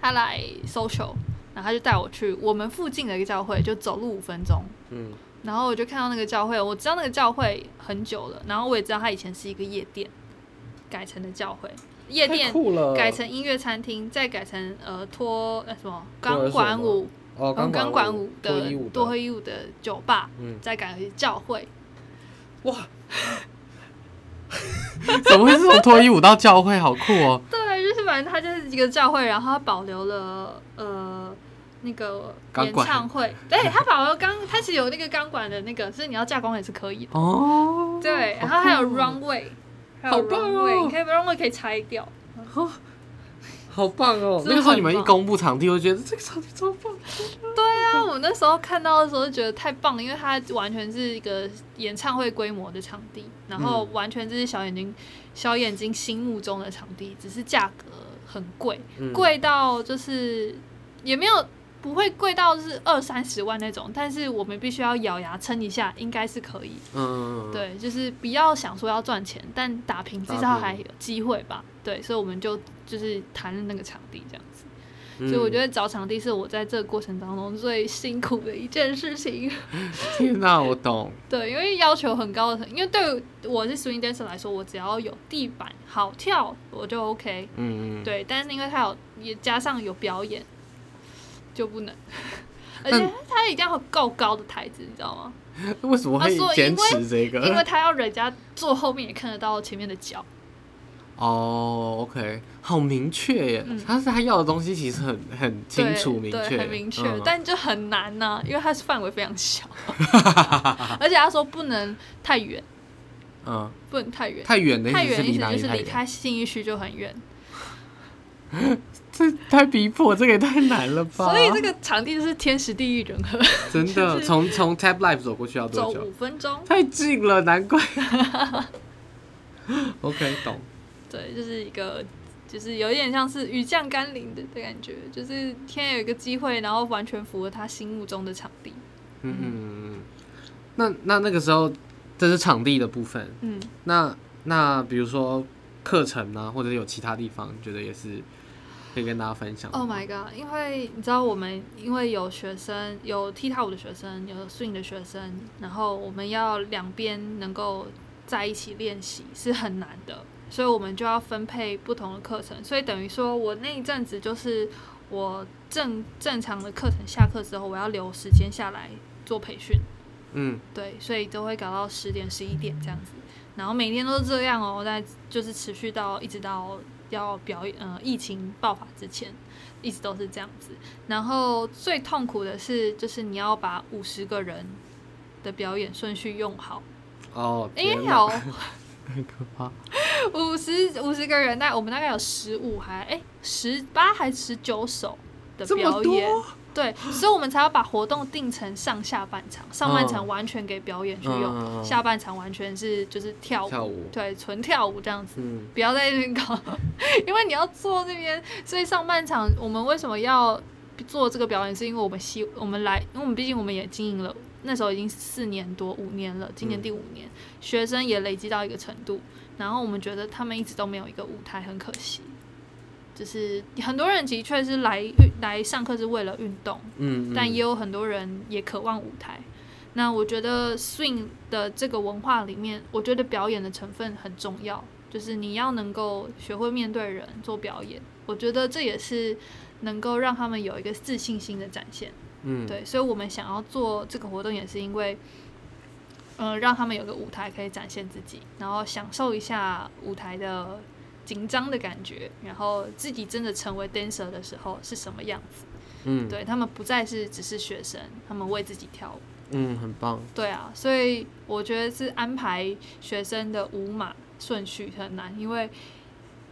他来 social。然后他就带我去我们附近的一个教会，就走路五分钟。嗯，然后我就看到那个教会，我知道那个教会很久了，然后我也知道它以前是一个夜店改成的教会，夜店改成音乐餐厅，再改成呃托呃什么钢管舞哦钢管舞的多黑舞的酒吧，嗯，再改为教会。哇，怎么会是从脱衣舞到教会？好酷哦！对，就是反正它就是一个教会，然后它保留了呃。那个演唱会，对他保留钢，他其实有那个钢管的那个，所以你要架光也是可以的。哦，对，然后还有 runway，还有 runway，你可以 runway 可以拆掉。好棒哦！那个时候你们一公布场地，我觉得这个场地超棒。对啊，我那时候看到的时候就觉得太棒了，因为它完全是一个演唱会规模的场地，然后完全就是小眼睛小眼睛心目中的场地，只是价格很贵，贵到就是也没有。不会贵到是二三十万那种，但是我们必须要咬牙撑一下，应该是可以。嗯，对，就是不要想说要赚钱，但打平至少还有机会吧。对，所以我们就就是谈了那个场地这样子。所以我觉得找场地是我在这个过程当中最辛苦的一件事情。天哪，我懂。对，因为要求很高的，因为对我是 swing dancer 来说，我只要有地板好跳，我就 OK。嗯嗯。对，但是因为它有也加上有表演。就不能，而且他一定要够高的台子，你知道吗？为什么会坚持这个？因为他要人家坐后面也看得到前面的脚。哦，OK，好明确耶！他是他要的东西其实很很清楚明确，很明确，但就很难呢，因为它是范围非常小，而且他说不能太远，嗯，不能太远，太远的意思就是离开信义区就很远。这 太逼迫，这个也太难了吧！所以这个场地就是天时地利人和。真的，从从 Tap Life 走过去要多久？走五分钟。太近了，难怪。OK，懂。对，就是一个，就是有一点像是雨降甘霖的的感觉，就是天有一个机会，然后完全符合他心目中的场地。嗯嗯嗯。那那那个时候，这是场地的部分。嗯。那那比如说课程呢，或者有其他地方，觉得也是。可以跟大家分享。Oh my god！因为你知道，我们因为有学生，有踢踏舞的学生，有 swing 的学生，然后我们要两边能够在一起练习是很难的，所以我们就要分配不同的课程。所以等于说我那一阵子就是我正正常的课程下课之后，我要留时间下来做培训。嗯，对，所以都会搞到十点十一点这样子，然后每天都是这样哦，在就是持续到一直到要表演，呃，疫情爆发之前，一直都是这样子。然后最痛苦的是，就是你要把五十个人的表演顺序用好。哦，因为有 很可怕，五十五十个人，那我们大概有十五还哎十八还十九首的表演。对，所以我们才要把活动定成上下半场，上半场完全给表演去用，下半场完全是就是跳舞，对，纯跳舞这样子，不要在那边搞，因为你要坐那边，所以上半场我们为什么要做这个表演？是因为我们希我们来，因为我们毕竟我们也经营了，那时候已经四年多五年了，今年第五年，学生也累积到一个程度，然后我们觉得他们一直都没有一个舞台，很可惜。就是很多人的确是来运来上课是为了运动，嗯，但也有很多人也渴望舞台。那我觉得 swing 的这个文化里面，我觉得表演的成分很重要，就是你要能够学会面对人做表演。我觉得这也是能够让他们有一个自信心的展现，嗯，对。所以我们想要做这个活动，也是因为，嗯，让他们有个舞台可以展现自己，然后享受一下舞台的。紧张的感觉，然后自己真的成为 dancer 的时候是什么样子？嗯，对他们不再是只是学生，他们为自己跳舞。嗯，很棒。对啊，所以我觉得是安排学生的舞码顺序很难，因为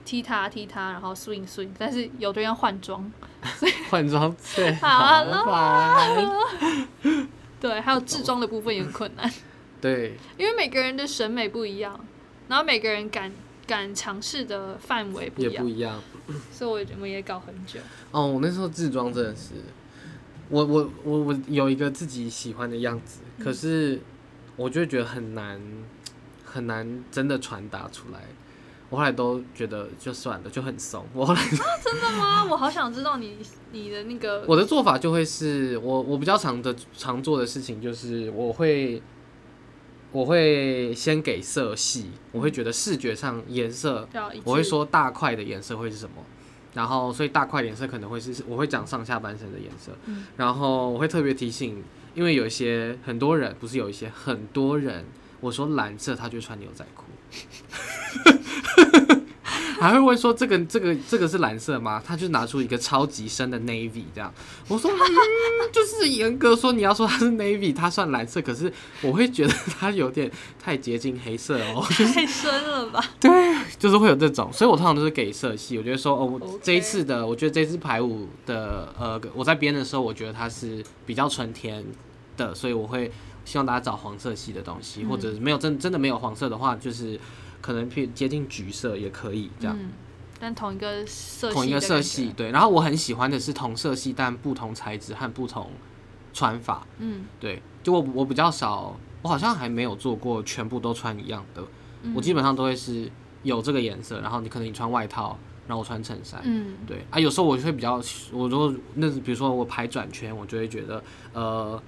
踢他踢他，然后 swing swing，但是有的人要换装，换装最 好了。对，还有制装的部分也很困难。对，因为每个人的审美不一样，然后每个人感。敢尝试的范围也不一样，所以我我们也搞很久。哦，我那时候自装真的是，我我我我有一个自己喜欢的样子，可是我就觉得很难很难真的传达出来。我后来都觉得就算了，就很怂。我后来真的吗？我好想知道你你的那个。我的做法就会是我我比较常的常做的事情就是我会。我会先给色系，我会觉得视觉上颜色，我会说大块的颜色会是什么，然后所以大块颜色可能会是我会讲上下半身的颜色，然后我会特别提醒，因为有一些很多人不是有一些很多人，我说蓝色他就穿牛仔裤。还会问说这个这个这个是蓝色吗？他就拿出一个超级深的 navy 这样，我说嗯就是严格说你要说它是 navy，它算蓝色，可是我会觉得它有点太接近黑色哦，太深了吧？对，就是会有这种，所以我通常都是给色系。我觉得说哦，这一次的，我觉得这支排舞的呃，我在编的时候，我觉得它是比较纯甜的，所以我会希望大家找黄色系的东西，或者没有真真的没有黄色的话，就是。可能偏接近橘色也可以这样，但同一个色同一个色系对。然后我很喜欢的是同色系但不同材质和不同穿法，嗯，对。就我我比较少，我好像还没有做过全部都穿一样的。我基本上都会是有这个颜色，然后你可能你穿外套，然后我穿衬衫，嗯，对。啊，有时候我会比较，我如果那比如说我排转圈，我就会觉得呃。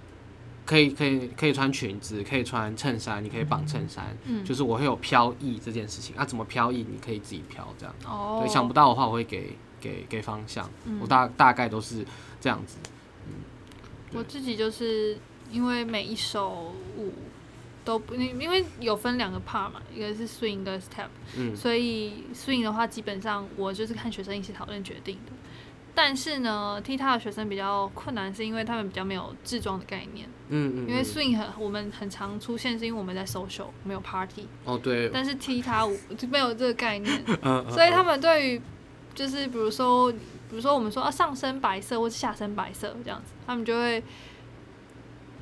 可以可以可以穿裙子，可以穿衬衫，你可以绑衬衫，嗯，就是我会有飘逸这件事情。啊，怎么飘逸，你可以自己飘这样，哦，对，想不到的话，我会给给给方向，我大大概都是这样子，嗯，我自己就是因为每一首舞都不，因为有分两个 part 嘛，一个是 swing，一个 step，嗯，所以 swing 的话，基本上我就是看学生一起讨论决定的。但是呢，踢踏的学生比较困难，是因为他们比较没有制装的概念。嗯嗯。因为 swing 很，我们很常出现，是因为我们在 social 没有 party。哦，对。但是踢踏舞就没有这个概念，所以他们对于就是比如说，比如说我们说啊上身白色或者下身白色这样子，他们就会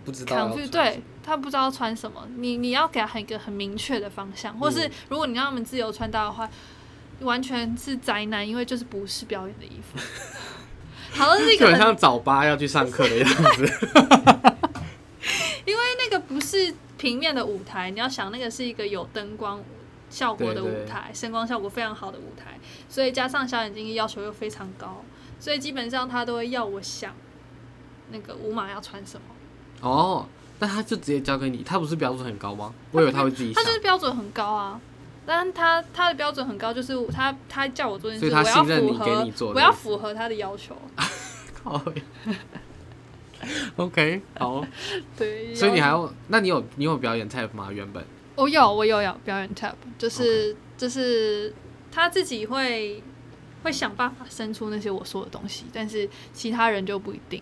不知道。对，他不知道穿什么。你你要给他一个很明确的方向，或是如果你让他们自由穿搭的话。完全是宅男，因为就是不是表演的衣服，好像是一个很像早八要去上课的样子。因为那个不是平面的舞台，你要想那个是一个有灯光效果的舞台，声光效果非常好的舞台，所以加上小眼睛要求又非常高，所以基本上他都会要我想那个舞马要穿什么。哦，那他就直接交给你，他不是标准很高吗？我以为他会自己，他就是标准很高啊。但他他的标准很高，就是他他叫我做件事，我要符合，我要符合他的要求。好，OK，好。对，所以你还要？那你有你有表演 type 吗？原本？我有，我有有表演 type，就是就是他自己会会想办法生出那些我说的东西，但是其他人就不一定。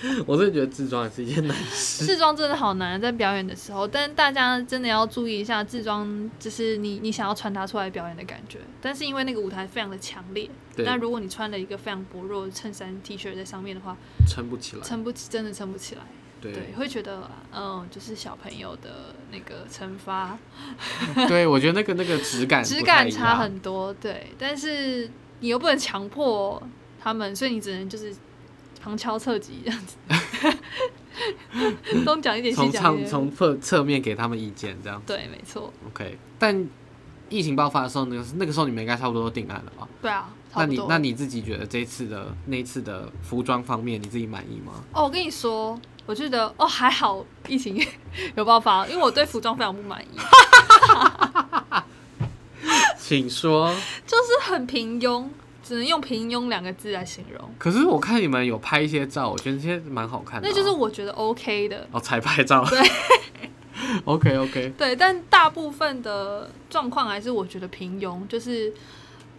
我真的觉得自装也是一件难事。自装真的好难，在表演的时候，但大家真的要注意一下，自装就是你你想要传达出来表演的感觉。但是因为那个舞台非常的强烈，那如果你穿了一个非常薄弱的衬衫 T 恤在上面的话，撑不起来，撑不起，真的撑不起来。对，会觉得嗯，就是小朋友的那个惩罚。对，我觉得那个那个质感质感差很多。对，但是你又不能强迫他们，所以你只能就是。旁敲侧击这样子，东讲一点西讲一点，从从侧侧面给他们意见这样。对，没错。OK，但疫情爆发的时候，那个那个时候你们应该差不多都定案了吧？对啊，那你那你自己觉得这次的那一次的服装方面，你自己满意吗？哦，我跟你说，我觉得哦还好，疫情 有爆发，因为我对服装非常不满意。请说。就是很平庸。只能用平庸两个字来形容。可是我看你们有拍一些照，我觉得这些蛮好看的。那就是我觉得 OK 的。哦，才拍照。对。OK OK。对，但大部分的状况还是我觉得平庸，就是，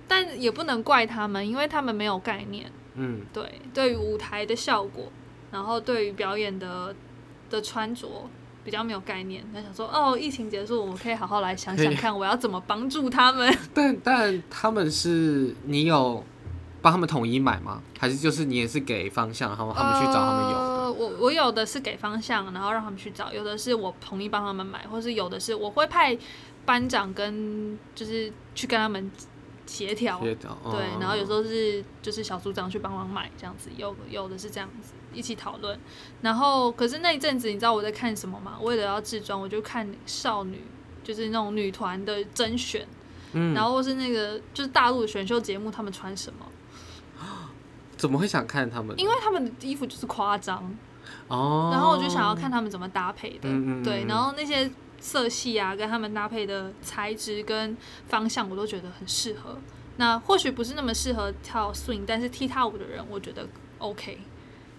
但也不能怪他们，因为他们没有概念。嗯。对，对于舞台的效果，然后对于表演的的穿着。比较没有概念，他想说哦，疫情结束，我们可以好好来想想看，我要怎么帮助他们。但但他们是你有帮他们统一买吗？还是就是你也是给方向，然后他们去找他们有的？我我有的是给方向，然后让他们去找；有的是我统一帮他们买，或是有的是我会派班长跟就是去跟他们协调，协调对，然后有时候是就是小组长去帮忙买这样子，有有的是这样子。一起讨论，然后可是那一阵子，你知道我在看什么吗？为了要制装，我就看少女，就是那种女团的甄选，嗯，然后是那个就是大陆选秀节目，他们穿什么？怎么会想看他们？因为他们的衣服就是夸张哦，然后我就想要看他们怎么搭配的，对，然后那些色系啊，跟他们搭配的材质跟方向，我都觉得很适合。那或许不是那么适合跳 swing，但是踢踏舞的人，我觉得 OK。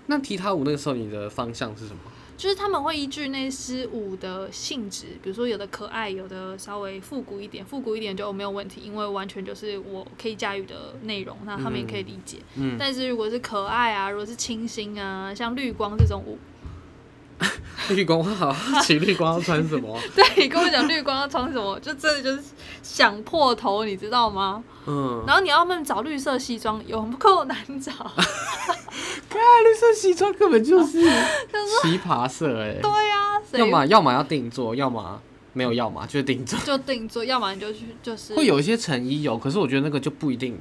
那踢踏舞那个时候，你的方向是什么？就是他们会依据那支舞的性质，比如说有的可爱，有的稍微复古一点，复古一点就没有问题，因为完全就是我可以驾驭的内容，那他们也可以理解。嗯。但是如果是可爱啊，如果是清新啊，像绿光这种舞，绿光好，奇绿光要穿什么？对，你跟我讲绿光要穿什么，就真的就是想破头，你知道吗？嗯。然后你要们找绿色西装，有够难找。看绿色西装根本就是奇葩色哎！对呀，要么要么要定做，要么没有，要么就定做。就定做，要么你就去就是会有一些成衣有，可是我觉得那个就不一定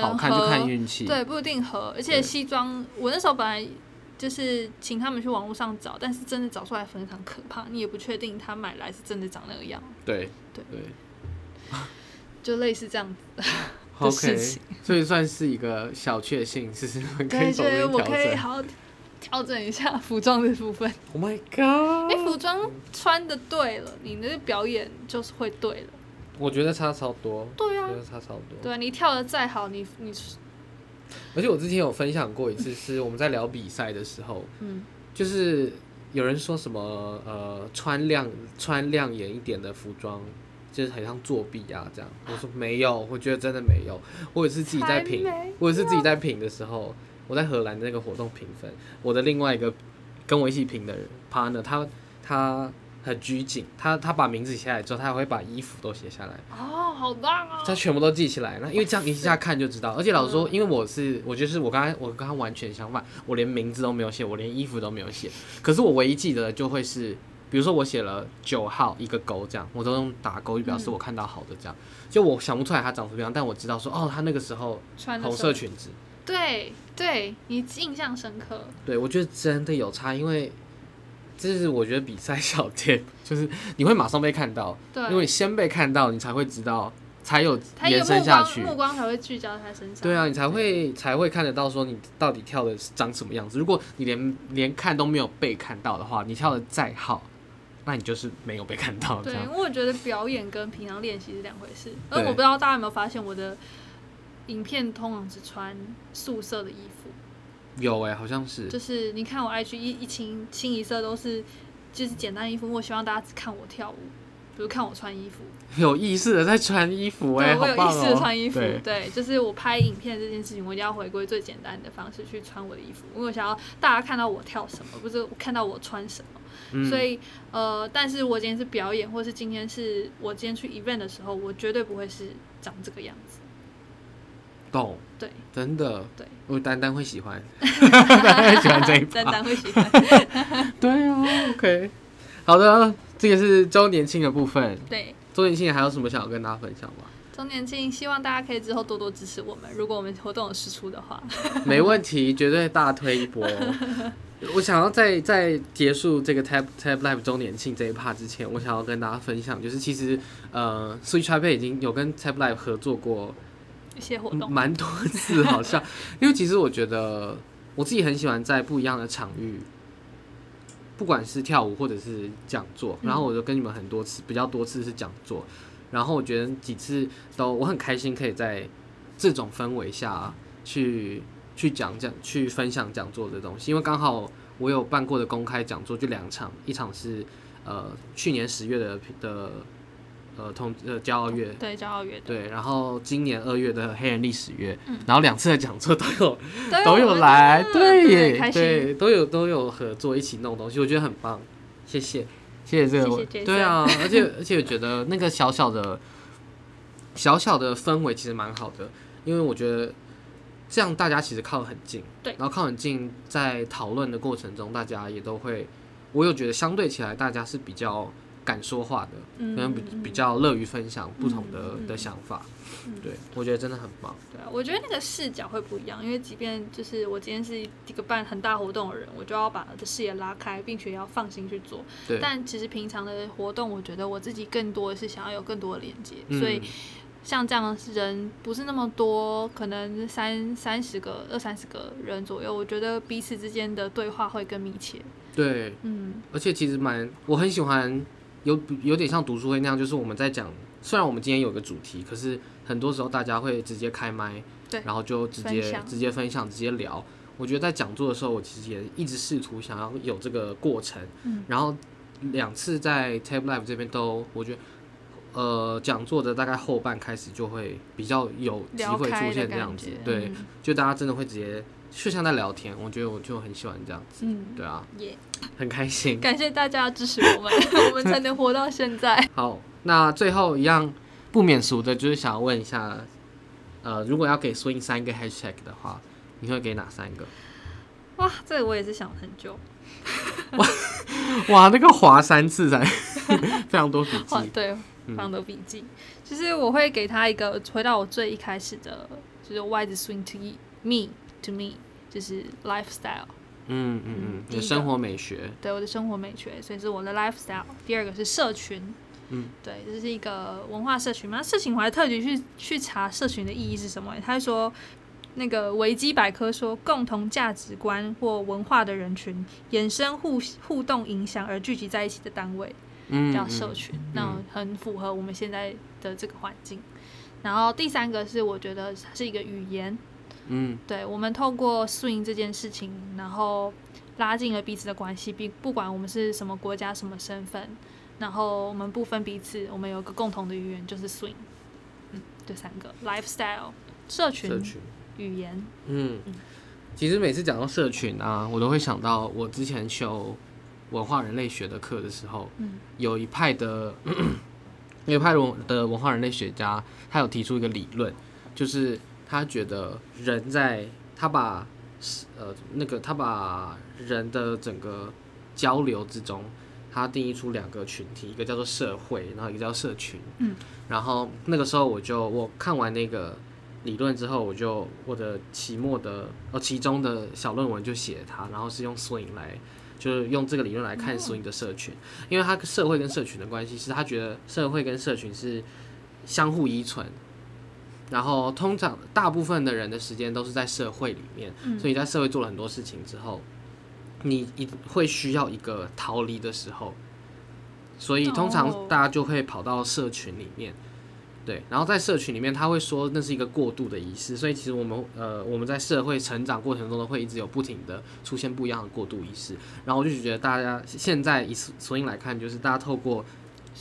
好看，就看运气。对，不一定合。而且西装，我那时候本来就是请他们去网络上找，但是真的找出来非常可怕，你也不确定他买来是真的长那个样。对对对，就类似这样子。OK，所以算是一个小确幸，是可以走 对，我可以好好调整一下服装的部分。Oh my god！哎，服装穿的对了，你的表演就是会对了。我觉得差超多。对啊，我觉得差超多。对啊，你跳的再好，你你。而且我之前有分享过一次，是我们在聊比赛的时候，嗯，就是有人说什么呃，穿亮穿亮眼一点的服装。就是很像作弊啊，这样。我说没有，我觉得真的没有。我也是自己在评，我也是自己在评的时候，我在荷兰的那个活动评分，我的另外一个跟我一起评的人 partner，他他很拘谨，他他把名字写下来之后，他还会把衣服都写下来。哦，好棒啊！他全部都记起来，那因为这样一下看就知道。而且老实说，因为我是，我就是我刚才我跟他完全相反，我连名字都没有写，我连衣服都没有写。可是我唯一记得的就会是。比如说我写了九号一个勾，这样我都用打勾，就表示我看到好的这样。就我想不出来他长什么样，但我知道说哦，他那个时候穿红色裙子。对对，你印象深刻。对，我觉得真的有差，因为这是我觉得比赛小贴，就是你会马上被看到，对因为先被看到，你才会知道，才有延伸下去，目光才会聚焦他身上。对啊，你才会才会看得到说你到底跳的长什么样子。如果你连连看都没有被看到的话，你跳的再好。那你就是没有被看到。对，因为我觉得表演跟平常练习是两回事。而我不知道大家有没有发现，我的影片通常只穿素色的衣服。有哎，好像是。就是你看我 IG 一一清清一色都是，就是简单衣服。我希望大家只看我跳舞，比如看我穿衣服。有意识的在穿衣服哎，我有意识的穿衣服。对，就是我拍影片这件事情，我一定要回归最简单的方式去穿我的衣服。因为我想要大家看到我跳什么，不是看到我穿什么。所以呃，但是我今天是表演，或是今天是我今天去 event 的时候，我绝对不会是长这个样子。懂。对，真的，对，我丹丹会喜欢，喜欢这一丹丹会喜欢，对啊，OK，好的，这个是周年庆的部分，对，周年庆还有什么想要跟大家分享吗？周年庆，希望大家可以之后多多支持我们，如果我们活动有输出的话，没问题，绝对大推一波。我想要在在结束这个 Tab Tab Live 周年庆这一 part 之前，我想要跟大家分享，就是其实呃，Switch Taipei 已经有跟 Tab Live 合作过。一些活动。蛮多次，好像，因为其实我觉得我自己很喜欢在不一样的场域，不管是跳舞或者是讲座，然后我就跟你们很多次，比较多次是讲座，然后我觉得几次都我很开心，可以在这种氛围下去去讲讲，去分享讲座的东西，因为刚好我有办过的公开讲座就两场，一场是呃去年十月的的。呃，同呃，骄傲月。对骄傲月对，然后今年二月的黑人历史月，然后两次的讲座都有 都有来，对耶，对，都有都有合作一起弄东西，我觉得很棒，谢谢。谢谢这个，对啊，而且而且我觉得那个小小的小小的氛围其实蛮好的，因为我觉得这样大家其实靠很近，对，然后靠很近，在讨论的过程中，大家也都会，我有觉得相对起来，大家是比较。敢说话的，可能比比较乐于分享不同的的想法，对我觉得真的很棒。对啊，我觉得那个视角会不一样，因为即便就是我今天是一个办很大活动的人，我就要把的视野拉开，并且要放心去做。对。但其实平常的活动，我觉得我自己更多的是想要有更多的连接，所以像这样人不是那么多，可能三三十个、二三十个人左右，我觉得彼此之间的对话会更密切。对，嗯，而且其实蛮我很喜欢。有有点像读书会那样，就是我们在讲，虽然我们今天有个主题，可是很多时候大家会直接开麦，对，然后就直接直接分享，直接聊。我觉得在讲座的时候，我其实也一直试图想要有这个过程。嗯，然后两次在 Tab Live 这边都，我觉得呃讲座的大概后半开始就会比较有机会出现这样子，对，就大家真的会直接。就像在聊天，我觉得我就很喜欢这样子，嗯，对啊，也很开心。感谢大家支持我们，我们才能活到现在。好，那最后一样不免俗的，就是想要问一下，呃，如果要给 swing 三个 hashtag 的话，你会给哪三个？哇，这个我也是想很久。哇 哇，那个划三次才非常多笔记，对，非常多笔记。其实我会给他一个回到我最一开始的，就是 why the swing to me。To me，就是 lifestyle。嗯嗯嗯，你的生活美学。对，我的生活美学，所以是我的 lifestyle。第二个是社群。嗯，对，这是一个文化社群嘛？社群我还特地去去查社群的意义是什么。他说，那个维基百科说，共同价值观或文化的人群衍生互互动影响而聚集在一起的单位，叫社群。那很符合我们现在的这个环境。然后第三个是，我觉得它是一个语言。嗯，对，我们透过 swing 这件事情，然后拉近了彼此的关系，并不管我们是什么国家、什么身份，然后我们不分彼此，我们有个共同的语言，就是 swing。嗯，这三个 lifestyle、社群、社群语言。嗯，其实每次讲到社群啊，我都会想到我之前修文化人类学的课的时候，嗯，有一派的，有一派文的文化人类学家，他有提出一个理论，就是。他觉得人在他把呃那个他把人的整个交流之中，他定义出两个群体，一个叫做社会，然后一个叫社群。嗯。然后那个时候我就我看完那个理论之后，我就我的期末的呃其中的小论文就写它，然后是用 swing 来就是用这个理论来看 swing 的社群，因为它社会跟社群的关系是他觉得社会跟社群是相互依存。然后，通常大部分的人的时间都是在社会里面，所以在社会做了很多事情之后，你一会需要一个逃离的时候，所以通常大家就会跑到社群里面。对，然后在社群里面，他会说那是一个过渡的仪式，所以其实我们呃我们在社会成长过程中呢，会一直有不停的出现不一样的过渡仪式。然后我就觉得大家现在以索因来看，就是大家透过。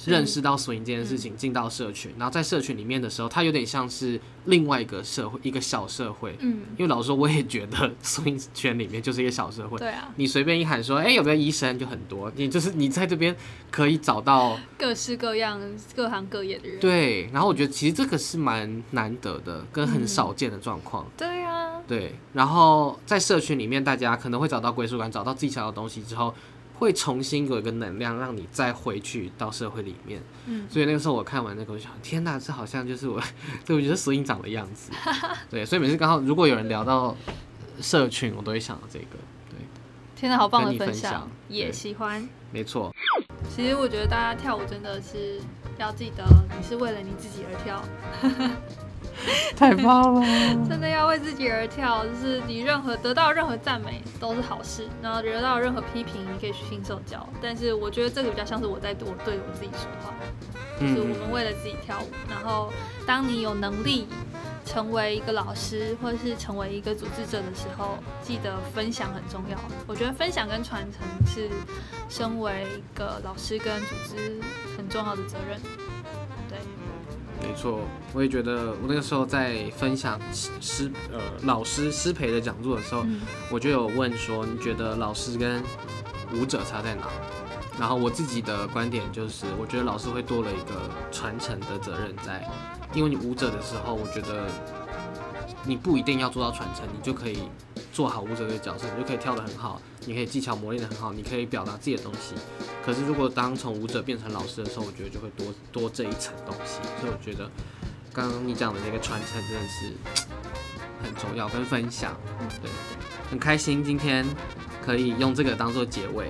认识到索引这件事情，进到社群，然后在社群里面的时候，它有点像是另外一个社会，一个小社会。嗯，因为老实说，我也觉得索引圈里面就是一个小社会。对啊，你随便一喊说，哎，有没有医生，就很多。你就是你在这边可以找到各式各样、各行各业的人。对，然后我觉得其实这个是蛮难得的，跟很少见的状况。对啊，对。然后在社群里面，大家可能会找到归属感，找到自己想要的东西之后。会重新有一个能量，让你再回去到社会里面。嗯，所以那个时候我看完那个，我想，天哪，这好像就是我，对我觉得索引长的样子。对，所以每次刚好如果有人聊到社群，我都会想到这个。对，天哪，好棒的分享，也喜欢。没错。其实我觉得大家跳舞真的是要记得，你是为了你自己而跳。太棒了！真的要为自己而跳，就是你任何得到任何赞美都是好事，然后得到任何批评，你可以虚心受教。但是我觉得这个比较像是我在我对我自己说话，就是我们为了自己跳舞。然后当你有能力成为一个老师，或者是成为一个组织者的时候，记得分享很重要。我觉得分享跟传承是身为一个老师跟组织很重要的责任。没错，我也觉得，我那个时候在分享师呃老师师培的讲座的时候，我就有问说，你觉得老师跟舞者差在哪？然后我自己的观点就是，我觉得老师会多了一个传承的责任在，因为你舞者的时候，我觉得你不一定要做到传承，你就可以做好舞者的角色，你就可以跳得很好，你可以技巧磨练得很好，你可以表达自己的东西。可是，如果当从舞者变成老师的时候，我觉得就会多多这一层东西。所以我觉得，刚刚你讲的那个传承真的是很重要，跟分享。对，很开心今天可以用这个当做结尾。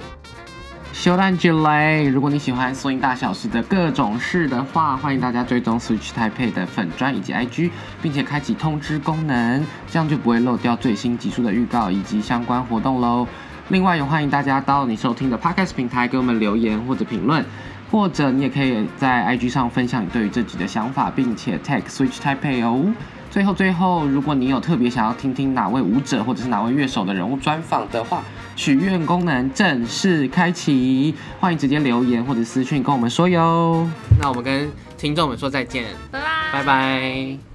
修蛋之雷，如果你喜欢缩影大小事的各种事的话，欢迎大家追踪 Switch Taipei 的粉砖以及 IG，并且开启通知功能，这样就不会漏掉最新集数的预告以及相关活动喽。另外也欢迎大家到你收听的 Podcast 平台给我们留言或者评论，或者你也可以在 IG 上分享你对于这集的想法，并且 tag Switch Taipei 哦。最后最后，如果你有特别想要听听哪位舞者或者是哪位乐手的人物专访的话，许愿功能正式开启，欢迎直接留言或者私讯跟我们说哟。那我们跟听众们说再见，拜拜，拜拜。